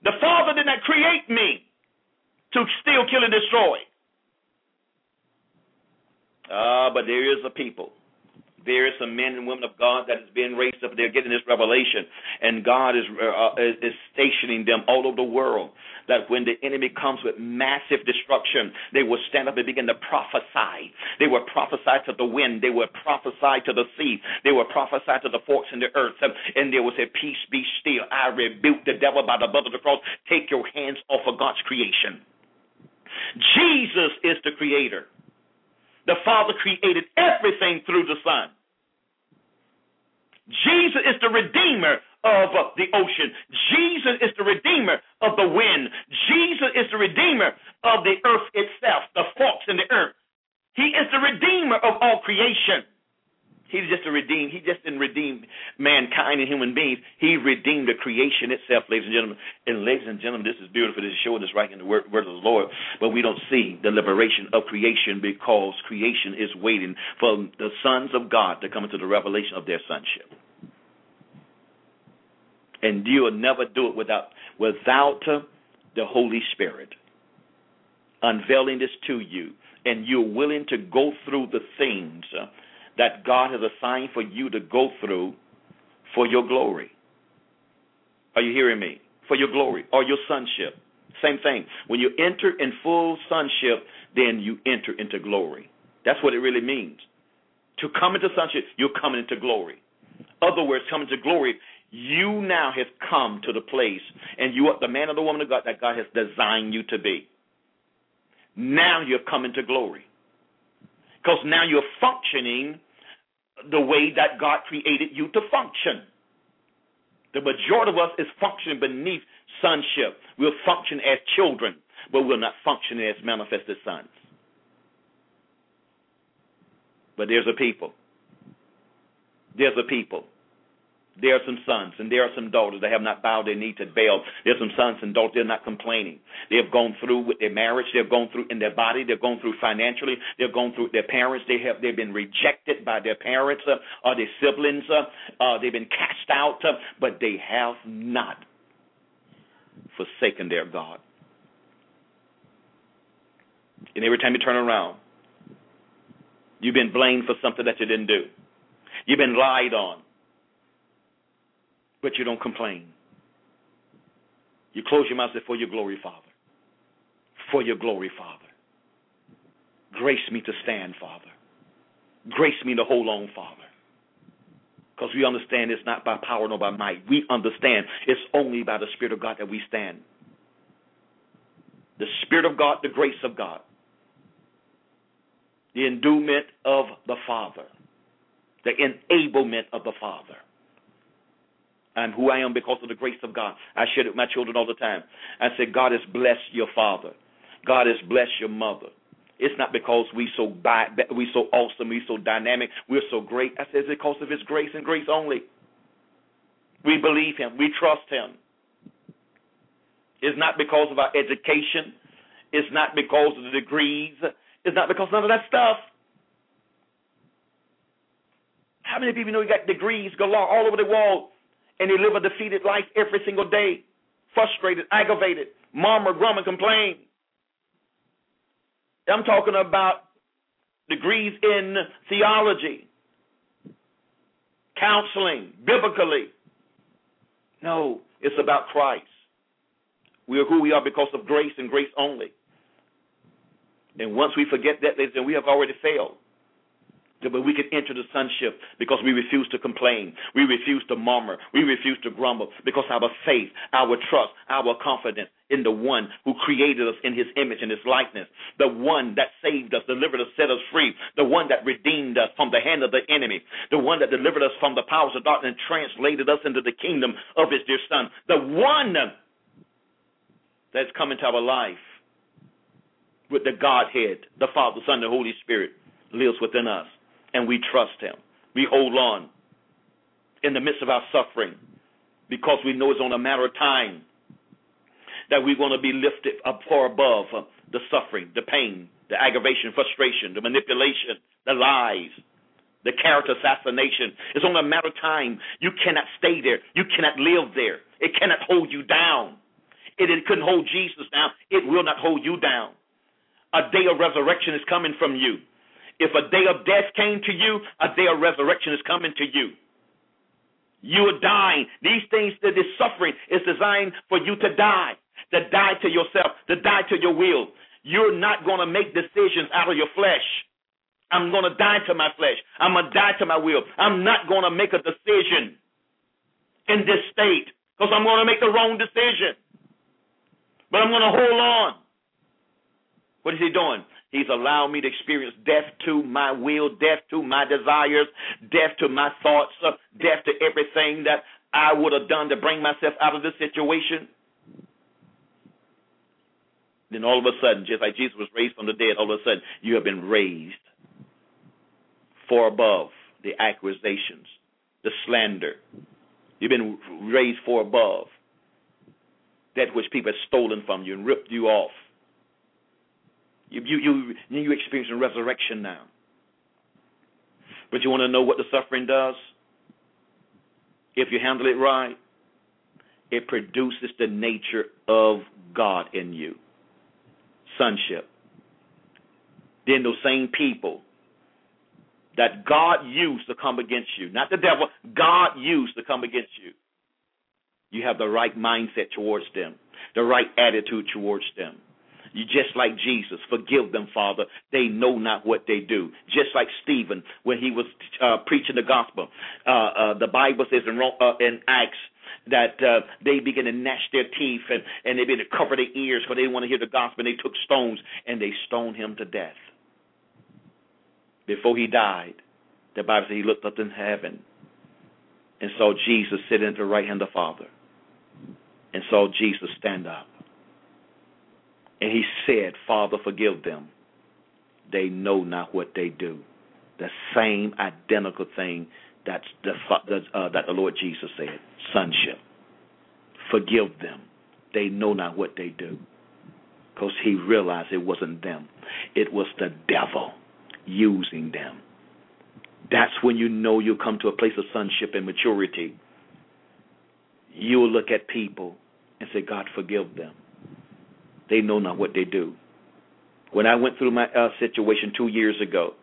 Speaker 3: The Father did not create me to steal, kill, and destroy. Ah, uh, but there is a people there is some men and women of God that is being raised up. They're getting this revelation, and God is uh, is stationing them all over the world. That when the enemy comes with massive destruction, they will stand up and begin to prophesy. They will prophesy to the wind. They will prophesy to the sea. They will prophesy to the forks in the earth, and they will say, "Peace be still." I rebuke the devil by the blood of the cross. Take your hands off of God's creation. Jesus is the creator. The Father created everything through the Son. Jesus is the redeemer of the ocean. Jesus is the redeemer of the wind. Jesus is the redeemer of the earth itself, the forks in the earth. He is the redeemer of all creation. He's just a redeem. He just didn't redeem mankind and human beings. He redeemed the creation itself, ladies and gentlemen. And ladies and gentlemen, this is beautiful. This is showing us right in the word, word of the Lord. But we don't see the liberation of creation because creation is waiting for the sons of God to come into the revelation of their sonship. And you will never do it without without the Holy Spirit unveiling this to you, and you're willing to go through the things that God has assigned for you to go through for your glory. Are you hearing me? For your glory or your sonship. Same thing. When you enter in full sonship, then you enter into glory. That's what it really means. To come into sonship, you're coming into glory. Other words, coming to glory, you now have come to the place, and you are the man or the woman of God that God has designed you to be. Now you're coming to glory. Because now you're functioning the way that God created you to function. The majority of us is functioning beneath sonship. We'll function as children, but we're not functioning as manifested sons. But there's a people. There's a people there are some sons and there are some daughters that have not bowed their knee to Baal. There are some sons and daughters they're not complaining. They have gone through with their marriage. They've gone through in their body. They've gone through financially. They've gone through their parents. They have they've been rejected by their parents uh, or their siblings. Uh, uh, they've been cast out, uh, but they have not forsaken their God. And every time you turn around, you've been blamed for something that you didn't do. You've been lied on but you don't complain. You close your mouth and say, For your glory, Father. For your glory, Father. Grace me to stand, Father. Grace me to hold on, Father. Because we understand it's not by power nor by might. We understand it's only by the Spirit of God that we stand. The Spirit of God, the grace of God. the endowment of the Father, the enablement of the Father. I'm who I am because of the grace of God. I share it with my children all the time. I say, God has blessed your father. God has blessed your mother. It's not because we so we so awesome, we so dynamic, we're so great. I say it's because of His grace and grace only. We believe Him. We trust Him. It's not because of our education. It's not because of the degrees. It's not because of none of that stuff. How many people know you got degrees galore all over the world and they live a defeated life every single day, frustrated, aggravated, murmur, grumble, complain? I'm talking about degrees in theology, counseling, biblically. No, it's about Christ. We are who we are because of grace and grace only. And once we forget that, then we have already failed but we can enter the sonship because we refuse to complain. We refuse to murmur. We refuse to grumble because our faith, our trust, our confidence in the one who created us in his image and his likeness, the one that saved us, delivered us, set us free, the one that redeemed us from the hand of the enemy, the one that delivered us from the powers of darkness and translated us into the kingdom of his dear son, the one that's come into our life with the Godhead, the Father, Son, the Holy Spirit lives within us and we trust Him. We hold on in the midst of our suffering because we know it's on a matter of time that we're going to be lifted up far above uh, the suffering, the pain, the aggravation, frustration, the manipulation, the lies, the character assassination. It's only a matter of time. You cannot stay there. You cannot live there. It cannot hold you down. It, it couldn't hold Jesus down. It will not hold you down. A day of resurrection is coming from you. If a day of death came to you, a day of resurrection is coming to you. You are dying. These things, that this suffering is designed for you to die, to die to yourself, to die to your will. You're not going to make decisions out of your flesh. I'm going to die to my flesh. I'm going to die to my will. I'm not going to make a decision in this state because I'm going to make the wrong decision. But I'm going to hold on. What is he doing? He's allowed me to experience death to my will, death to my desires, death to my thoughts, uh, death to everything that I would have done to bring myself out of this situation. Then all of a sudden, just like Jesus was raised from the dead, all of a sudden you have been raised far above the accusations, the slander. You've been raised far above that which people have stolen from you and ripped you off you you you you experiencing resurrection now. But you want to know what the suffering does? If you handle it right, it produces the nature of God in you. Sonship. Then those same people that God used to come against you, not the devil, God used to come against you. You have the right mindset towards them, the right attitude towards them. You just like Jesus, forgive them, Father. They know not what they do. Just like Stephen when he was uh, preaching the gospel. Uh, uh, the Bible says in, uh, in Acts that uh, they began to gnash their teeth and, and they began to cover their ears because they didn't want to hear the gospel. And they took stones and they stoned him to death. Before he died, the Bible says he looked up in heaven and saw Jesus sitting at the right hand of the Father and saw Jesus stand up. And he said, Father, forgive them. They know not what they do. The same identical thing that's the, uh, that the Lord Jesus said sonship. Forgive them. They know not what they do. Because he realized it wasn't them, it was the devil using them. That's when you know you come to a place of sonship and maturity. You'll look at people and say, God, forgive them they know not what they do. When I went through my uh, situation two years ago,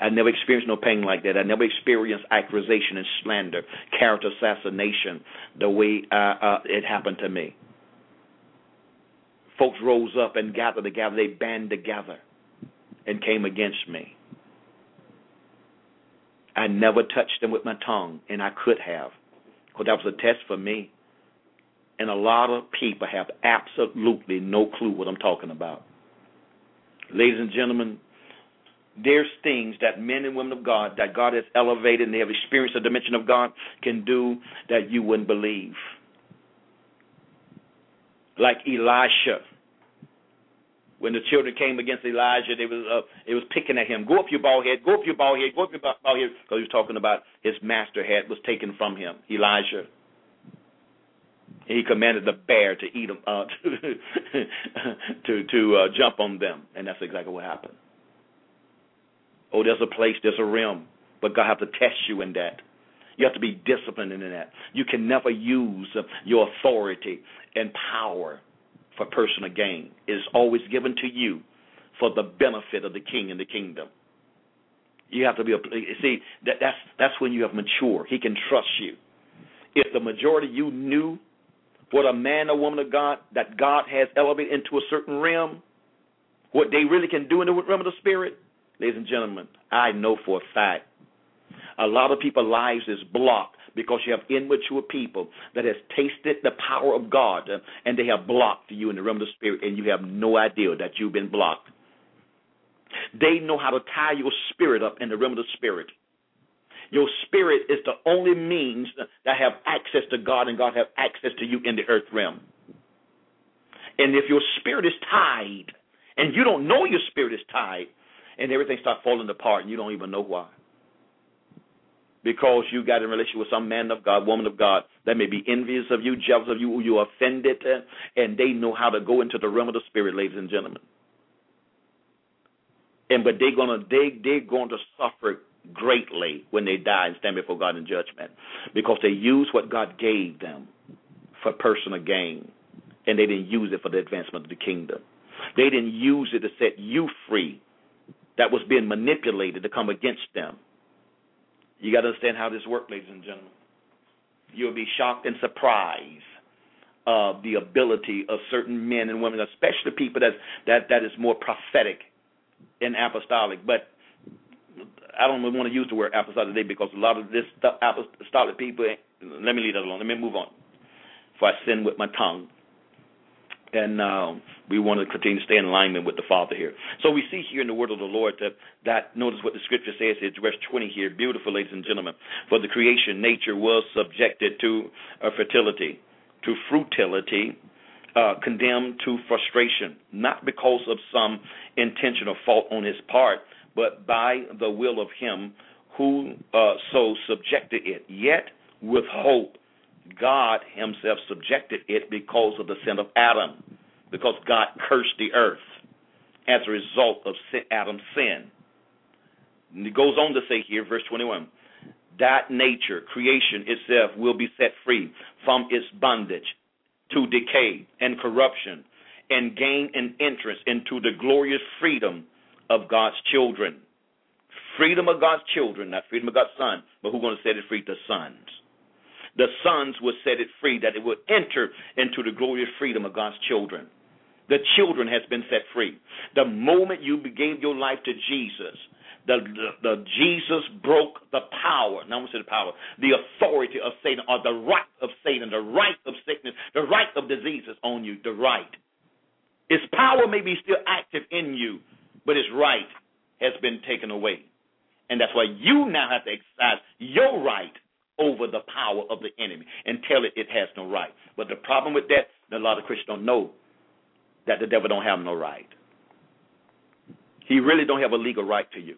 Speaker 3: I never experienced no pain like that. I never experienced accusation and slander, character assassination, the way uh, uh, it happened to me. Folks rose up and gathered together. They band together and came against me. I never touched them with my tongue, and I could have, because that was a test for me. And a lot of people have absolutely no clue what I'm talking about. Ladies and gentlemen, there's things that men and women of God that God has elevated and they have experienced the dimension of God can do that you wouldn't believe. Like Elisha. When the children came against Elijah, they was uh, it was picking at him. Go up your bald head. Go up your bald head. Go up your bald head. Because he was talking about his master head was taken from him. Elijah. He commanded the bear to eat them, uh, to to uh, jump on them, and that's exactly what happened. Oh, there's a place, there's a realm, but God have to test you in that. You have to be disciplined in that. You can never use your authority and power for personal gain. It is always given to you for the benefit of the king and the kingdom. You have to be a see that that's that's when you have mature. He can trust you. If the majority you knew what a man or woman of God that God has elevated into a certain realm, what they really can do in the realm of the spirit, ladies and gentlemen, I know for a fact a lot of people's lives is blocked because you have immature people that has tasted the power of God uh, and they have blocked you in the realm of the spirit and you have no idea that you've been blocked. They know how to tie your spirit up in the realm of the spirit. Your spirit is the only means that have access to God and God have access to you in the earth realm. And if your spirit is tied and you don't know your spirit is tied and everything starts falling apart and you don't even know why because you got in relation with some man of God, woman of God that may be envious of you, jealous of you, you offended, and they know how to go into the realm of the spirit, ladies and gentlemen. And but they're gonna they they're going to suffer greatly when they die and stand before God in judgment because they use what God gave them for personal gain, and they didn't use it for the advancement of the kingdom. They didn't use it to set you free that was being manipulated to come against them you got to understand how this works, ladies and gentlemen. You'll be shocked and surprised of the ability of certain men and women, especially people that that that is more prophetic and apostolic. But I don't want to use the word apostolic today because a lot of this stuff, apostolic people. Let me leave that alone. Let me move on. For I sin with my tongue and uh, we want to continue to stay in alignment with the Father here. So we see here in the Word of the Lord that, that notice what the Scripture says. It's verse 20 here. Beautiful, ladies and gentlemen. For the creation, nature was subjected to uh, fertility, to frutility, uh, condemned to frustration, not because of some intentional fault on his part, but by the will of him who uh, so subjected it. Yet with hope God himself subjected it because of the sin of Adam, because God cursed the earth as a result of Adam's sin. And it goes on to say here, verse 21, that nature, creation itself, will be set free from its bondage to decay and corruption and gain an entrance into the glorious freedom of God's children. Freedom of God's children, not freedom of God's son, but who's going to set it free? The sons the sons will set it free, that it will enter into the glorious freedom of God's children. The children has been set free. The moment you gave your life to Jesus, the, the, the Jesus broke the power. Now I'm going to say the power, the authority of Satan, or the right of Satan, the right of sickness, the right of diseases on you. The right. His power may be still active in you, but his right has been taken away. And that's why you now have to exercise your right over the power of the enemy and tell it it has no right. But the problem with that, a lot of Christians don't know that the devil don't have no right. He really don't have a legal right to you.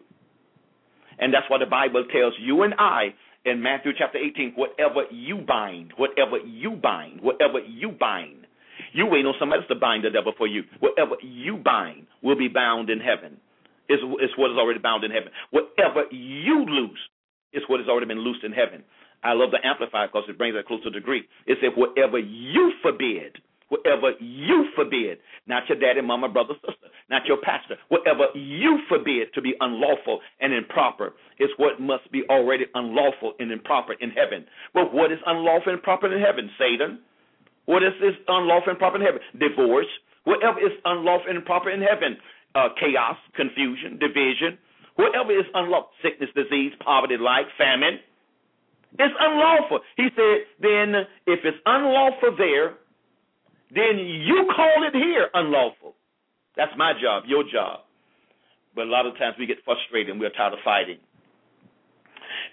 Speaker 3: And that's why the Bible tells you and I in Matthew chapter 18, whatever you bind, whatever you bind, whatever you bind, you wait on somebody else to bind the devil for you. Whatever you bind will be bound in heaven. Is is what is already bound in heaven. Whatever you loose is what has already been loosed in heaven. I love the Amplified because it brings that closer to Greek. It said, whatever you forbid, whatever you forbid, not your daddy, mama, brother, sister, not your pastor, whatever you forbid to be unlawful and improper is what must be already unlawful and improper in heaven. But what is unlawful and improper in heaven? Satan. What is this unlawful and improper in heaven? Divorce. Whatever is unlawful and improper in heaven? Uh, chaos, confusion, division. Whatever is unlawful, sickness, disease, poverty, like famine it's unlawful. He said, then if it's unlawful there, then you call it here unlawful. That's my job, your job. But a lot of times we get frustrated and we're tired of fighting.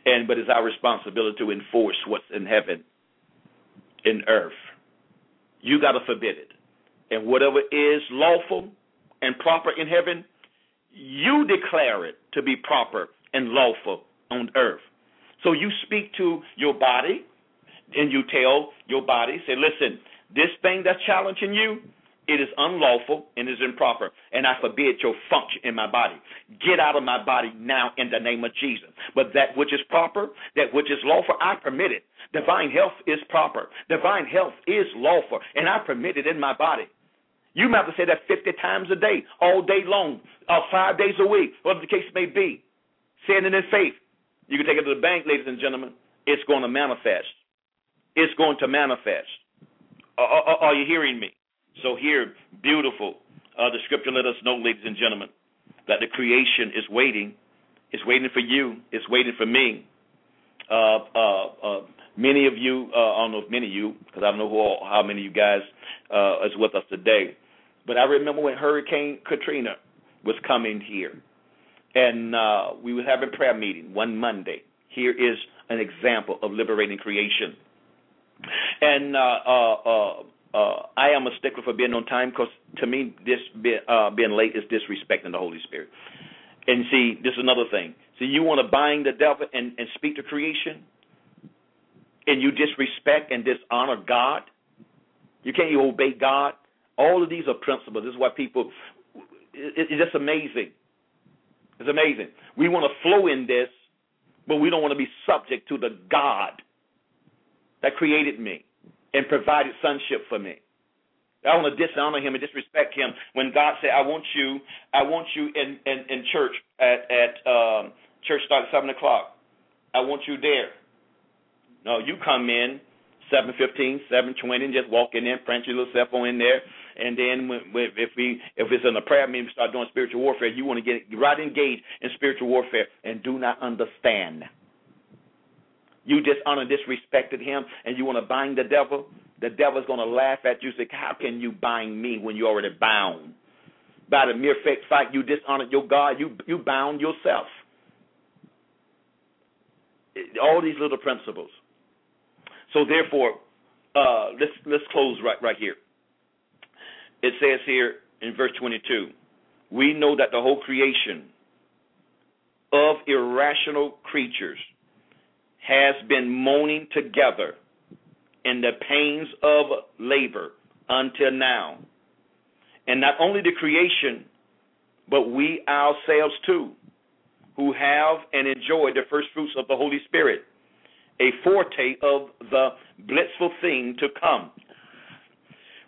Speaker 3: And but it's our responsibility to enforce what's in heaven, in earth. You got to forbid it. And whatever is lawful and proper in heaven, you declare it to be proper and lawful on earth. So you speak to your body and you tell your body, say, listen, this thing that's challenging you, it is unlawful and is improper, and I forbid your function in my body. Get out of my body now in the name of Jesus. But that which is proper, that which is lawful, I permit it. Divine health is proper. Divine health is lawful, and I permit it in my body. You might have to say that 50 times a day, all day long, uh, five days a week, whatever the case may be. Saying it in faith. You can take it to the bank, ladies and gentlemen. It's going to manifest. It's going to manifest. Are, are you hearing me? So here, beautiful. Uh, the scripture let us know, ladies and gentlemen, that the creation is waiting. It's waiting for you. It's waiting for me. Uh, uh, uh, many of you, uh, I don't know if many of you, because I don't know all, how many of you guys uh, is with us today, but I remember when Hurricane Katrina was coming here, and we were having prayer meeting one Monday. Here is an example of liberating creation. And uh, uh, uh, uh, I am a stickler for being on time because to me, this be, uh, being late is disrespecting the Holy Spirit. And see, this is another thing. See, you want to bind the devil and, and speak to creation, and you disrespect and dishonor God. You can't you obey God. All of these are principles. This is why people. It, it's just amazing. It's amazing. We want to flow in this, but we don't want to be subject to the God that created me and provided sonship for me. I want to dishonor him and disrespect him when God said, "I want you, I want you in in, in church at at um, church start at seven o'clock. I want you there." No, you come in seven fifteen, seven twenty, and just walk in there, prance your little cell in there, and then when, if we if it's in a prayer meeting, we start doing spiritual warfare. You want to get right engaged in spiritual warfare and do not understand. You dishonor, disrespected him, and you want to bind the devil. The devil's going to laugh at you. Say, how can you bind me when you're already bound? By the mere fact you dishonored your God, you you bound yourself. All these little principles. So therefore, uh, let's let's close right right here. It says here in verse 22, we know that the whole creation of irrational creatures has been moaning together in the pains of labor until now. And not only the creation, but we ourselves too, who have and enjoy the first fruits of the Holy Spirit, a foretaste of the blissful thing to come,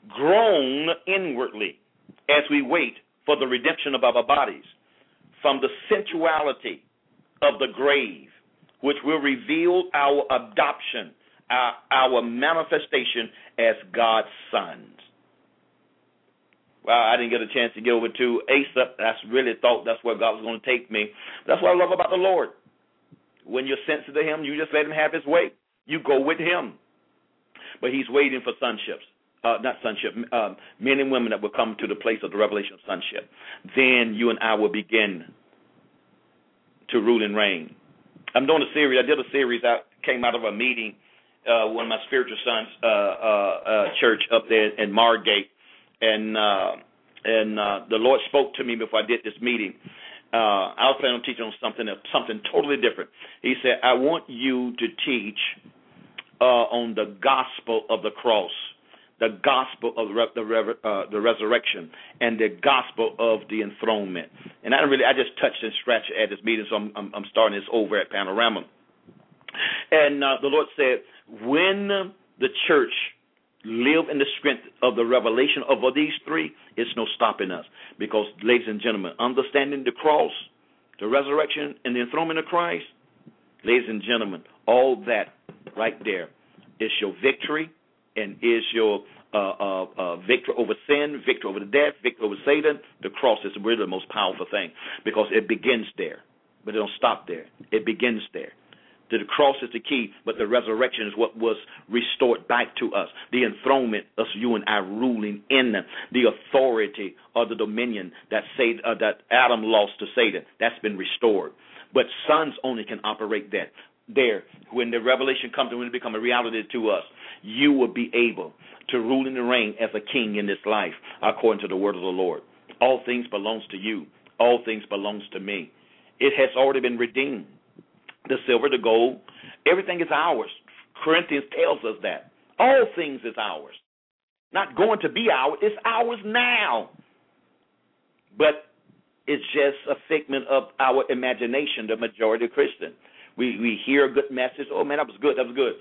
Speaker 3: groan inwardly as we wait for the redemption of our bodies from the sensuality of the grave which will reveal our adoption, our, our manifestation as God's sons. Well, I didn't get a chance to get over to Asa. That's really thought that's where God was going to take me. That's what I love about the Lord. When you're sensitive to Him, you just let Him have His way. You go with Him. But He's waiting for sonships. Uh, not sonship, um, men and women that will come to the place of the revelation of sonship. Then you and I will begin to rule and reign. I'm doing a series. I did a series that came out of a meeting, uh, one of my spiritual sons' uh, uh, uh, church up there in Margate, and uh, and uh, the Lord spoke to me before I did this meeting. Uh, I was planning on teaching on something something totally different. He said, "I want you to teach uh, on the gospel of the cross." The gospel of the, uh, the resurrection and the gospel of the enthronement. And I really, I just touched and scratched at this meeting, so I'm, I'm, I'm starting this over at Panorama. And uh, the Lord said, when the church live in the strength of the revelation of these three, it's no stopping us. Because, ladies and gentlemen, understanding the cross, the resurrection, and the enthronement of Christ, ladies and gentlemen, all that right there is your victory and is your uh, uh, uh, victory over sin, victory over the death, victory over Satan. The cross is really the most powerful thing because it begins there, but it don't stop there. It begins there. The cross is the key, but the resurrection is what was restored back to us. The enthronement of you and I ruling in. The authority of the dominion that Satan, uh, that Adam lost to Satan, that's been restored. But sons only can operate that. There, when the revelation comes and when it becomes a reality to us, you will be able to rule and reign as a king in this life, according to the word of the Lord. All things belongs to you. All things belongs to me. It has already been redeemed. The silver, the gold, everything is ours. Corinthians tells us that. All things is ours. Not going to be ours, it's ours now. But it's just a figment of our imagination, the majority of Christians. We we hear a good message, oh man, that was good, that was good.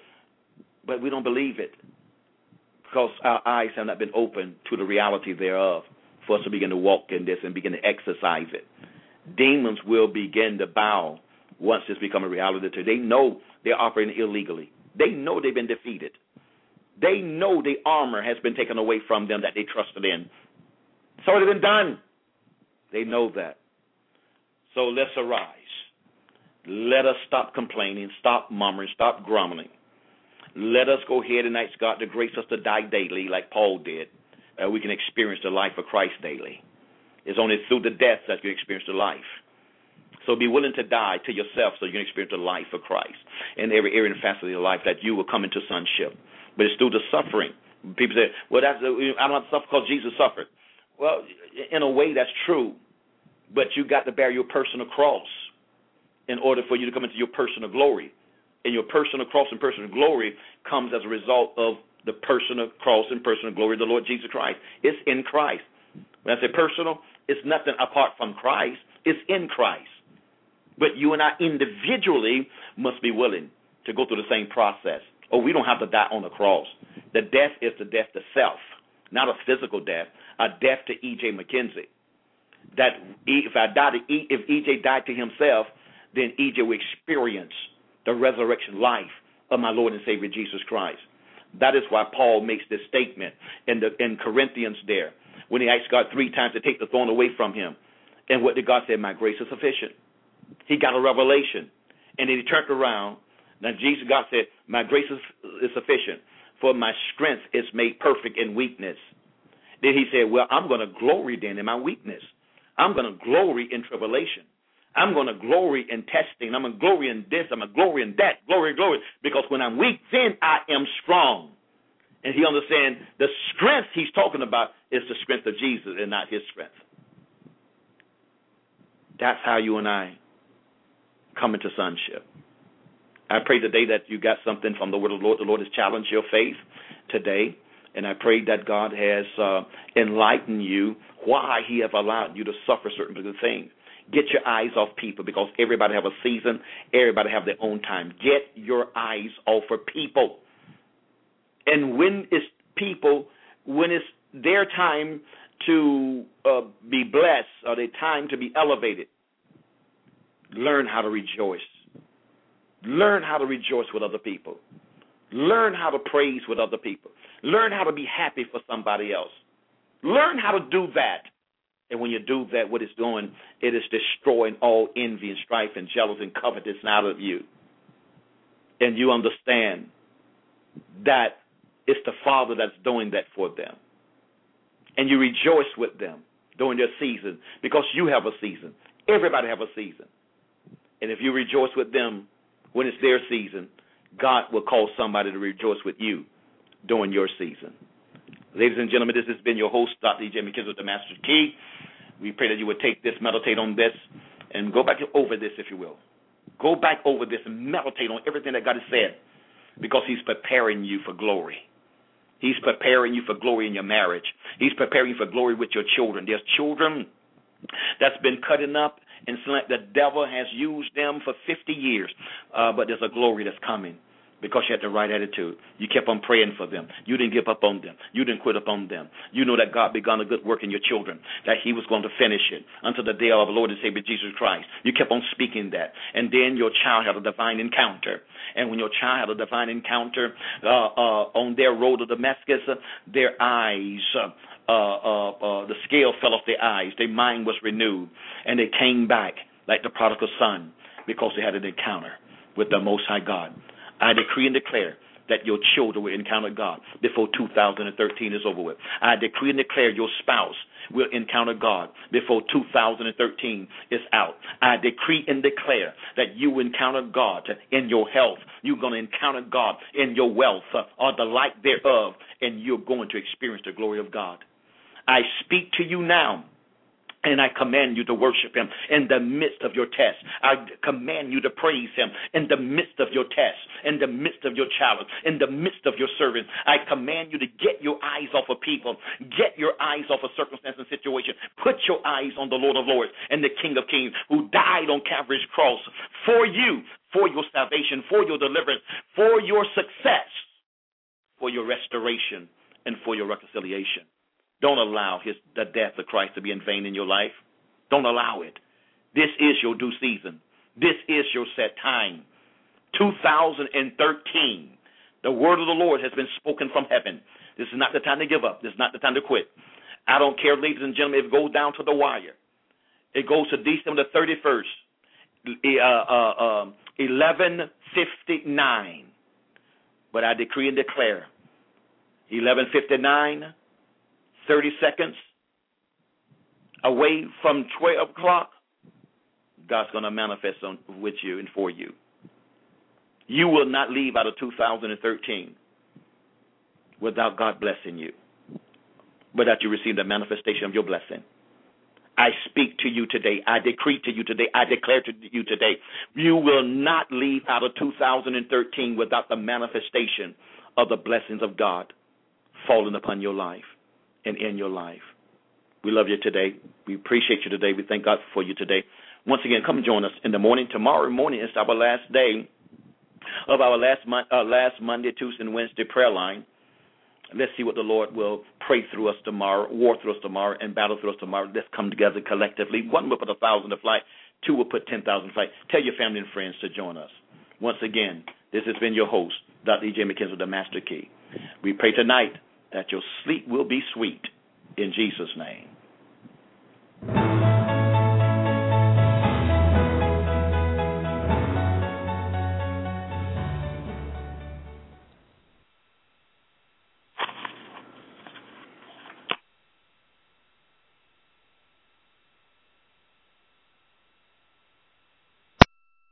Speaker 3: But we don't believe it. Because our eyes have not been opened to the reality thereof for us to begin to walk in this and begin to exercise it. Demons will begin to bow once this becomes a reality. To they know they're operating illegally. They know they've been defeated. They know the armor has been taken away from them that they trusted in. It's already been done. They know that. So let's arise. Let us stop complaining, stop murmuring, stop grumbling. Let us go ahead and ask God to grace us to die daily, like Paul did. Uh, we can experience the life of Christ daily. It's only through the death that you experience the life. So be willing to die to yourself so you can experience the life of Christ in every area and facet of your life that you will come into sonship. But it's through the suffering. People say, well, that's I don't have to suffer because Jesus suffered. Well, in a way, that's true. But you got to bear your personal cross in order for you to come into your personal glory. And your personal cross and personal glory comes as a result of the personal cross and personal glory of the Lord Jesus Christ. It's in Christ. When I say personal, it's nothing apart from Christ. It's in Christ. But you and I individually must be willing to go through the same process. Oh, we don't have to die on the cross. The death is the death to self, not a physical death, a death to E.J. McKenzie. That if I die to e, if E.J. died to himself, then E.J. will experience the resurrection life of my Lord and Savior Jesus Christ. That is why Paul makes this statement in the in Corinthians there when he asked God three times to take the thorn away from him. And what did God say? My grace is sufficient. He got a revelation. And then he turned around. Now Jesus God said, My grace is, is sufficient, for my strength is made perfect in weakness. Then he said, Well, I'm gonna glory then in my weakness. I'm gonna glory in tribulation. I'm going to glory in testing. I'm going to glory in this. I'm going to glory in that. Glory, glory. Because when I'm weak, then I am strong. And he understands the strength he's talking about is the strength of Jesus and not his strength. That's how you and I come into sonship. I pray today that you got something from the word of the Lord. The Lord has challenged your faith today. And I pray that God has uh, enlightened you why He has allowed you to suffer certain things. Get your eyes off people because everybody have a season. Everybody have their own time. Get your eyes off of people. And when it's people, when it's their time to uh, be blessed or their time to be elevated, learn how to rejoice. Learn how to rejoice with other people. Learn how to praise with other people. Learn how to be happy for somebody else. Learn how to do that. And when you do that, what it's doing, it is destroying all envy and strife and jealousy and covetousness out of you. And you understand that it's the Father that's doing that for them. And you rejoice with them during their season because you have a season. Everybody have a season. And if you rejoice with them when it's their season, God will call somebody to rejoice with you during your season. Ladies and gentlemen, this has been your host, Dr. E.J. With the Master Key. We pray that you would take this, meditate on this, and go back over this, if you will. Go back over this and meditate on everything that God has said because He's preparing you for glory. He's preparing you for glory in your marriage. He's preparing you for glory with your children. There's children that's been cutting up and the devil has used them for 50 years, uh, but there's a glory that's coming because you had the right attitude. You kept on praying for them. You didn't give up on them. You didn't quit upon them. You know that God begun a good work in your children, that He was going to finish it until the day of the Lord and Savior Jesus Christ. You kept on speaking that. And then your child had a divine encounter. And when your child had a divine encounter uh, uh, on their road to Damascus, their eyes, uh, uh, uh, the scale fell off their eyes. Their mind was renewed. And they came back like the prodigal son because they had an encounter with the Most High God. I decree and declare that your children will encounter God before 2013 is over with. I decree and declare your spouse will encounter God before 2013 is out. I decree and declare that you encounter God in your health. You're going to encounter God in your wealth or the like thereof, and you're going to experience the glory of God. I speak to you now and I command you to worship him in the midst of your test. I command you to praise him in the midst of your test, in the midst of your challenge, in the midst of your service. I command you to get your eyes off of people, get your eyes off of circumstance and situation. Put your eyes on the Lord of Lords and the King of Kings who died on Calvary's cross for you, for your salvation, for your deliverance, for your success, for your restoration, and for your reconciliation. Don't allow his, the death of Christ to be in vain in your life. Don't allow it. This is your due season. This is your set time. 2013. The word of the Lord has been spoken from heaven. This is not the time to give up. This is not the time to quit. I don't care, ladies and gentlemen, if it goes down to the wire. It goes to December the 31st, uh, uh, uh, 1159. But I decree and declare 1159 30 seconds away from 12 o'clock, God's going to manifest on, with you and for you. You will not leave out of 2013 without God blessing you, without you receiving the manifestation of your blessing. I speak to you today. I decree to you today. I declare to you today. You will not leave out of 2013 without the manifestation of the blessings of God falling upon your life and in your life. We love you today. We appreciate you today. We thank God for you today. Once again, come join us in the morning. Tomorrow morning is our last day of our last mon- uh, last Monday, Tuesday, and Wednesday prayer line. Let's see what the Lord will pray through us tomorrow, war through us tomorrow, and battle through us tomorrow. Let's come together collectively. One will put a thousand to flight. Two will put ten thousand to flight. Tell your family and friends to join us. Once again, this has been your host, Dr. E.J. McKenzie the Master Key. We pray tonight that your sleep will be sweet. In Jesus' name.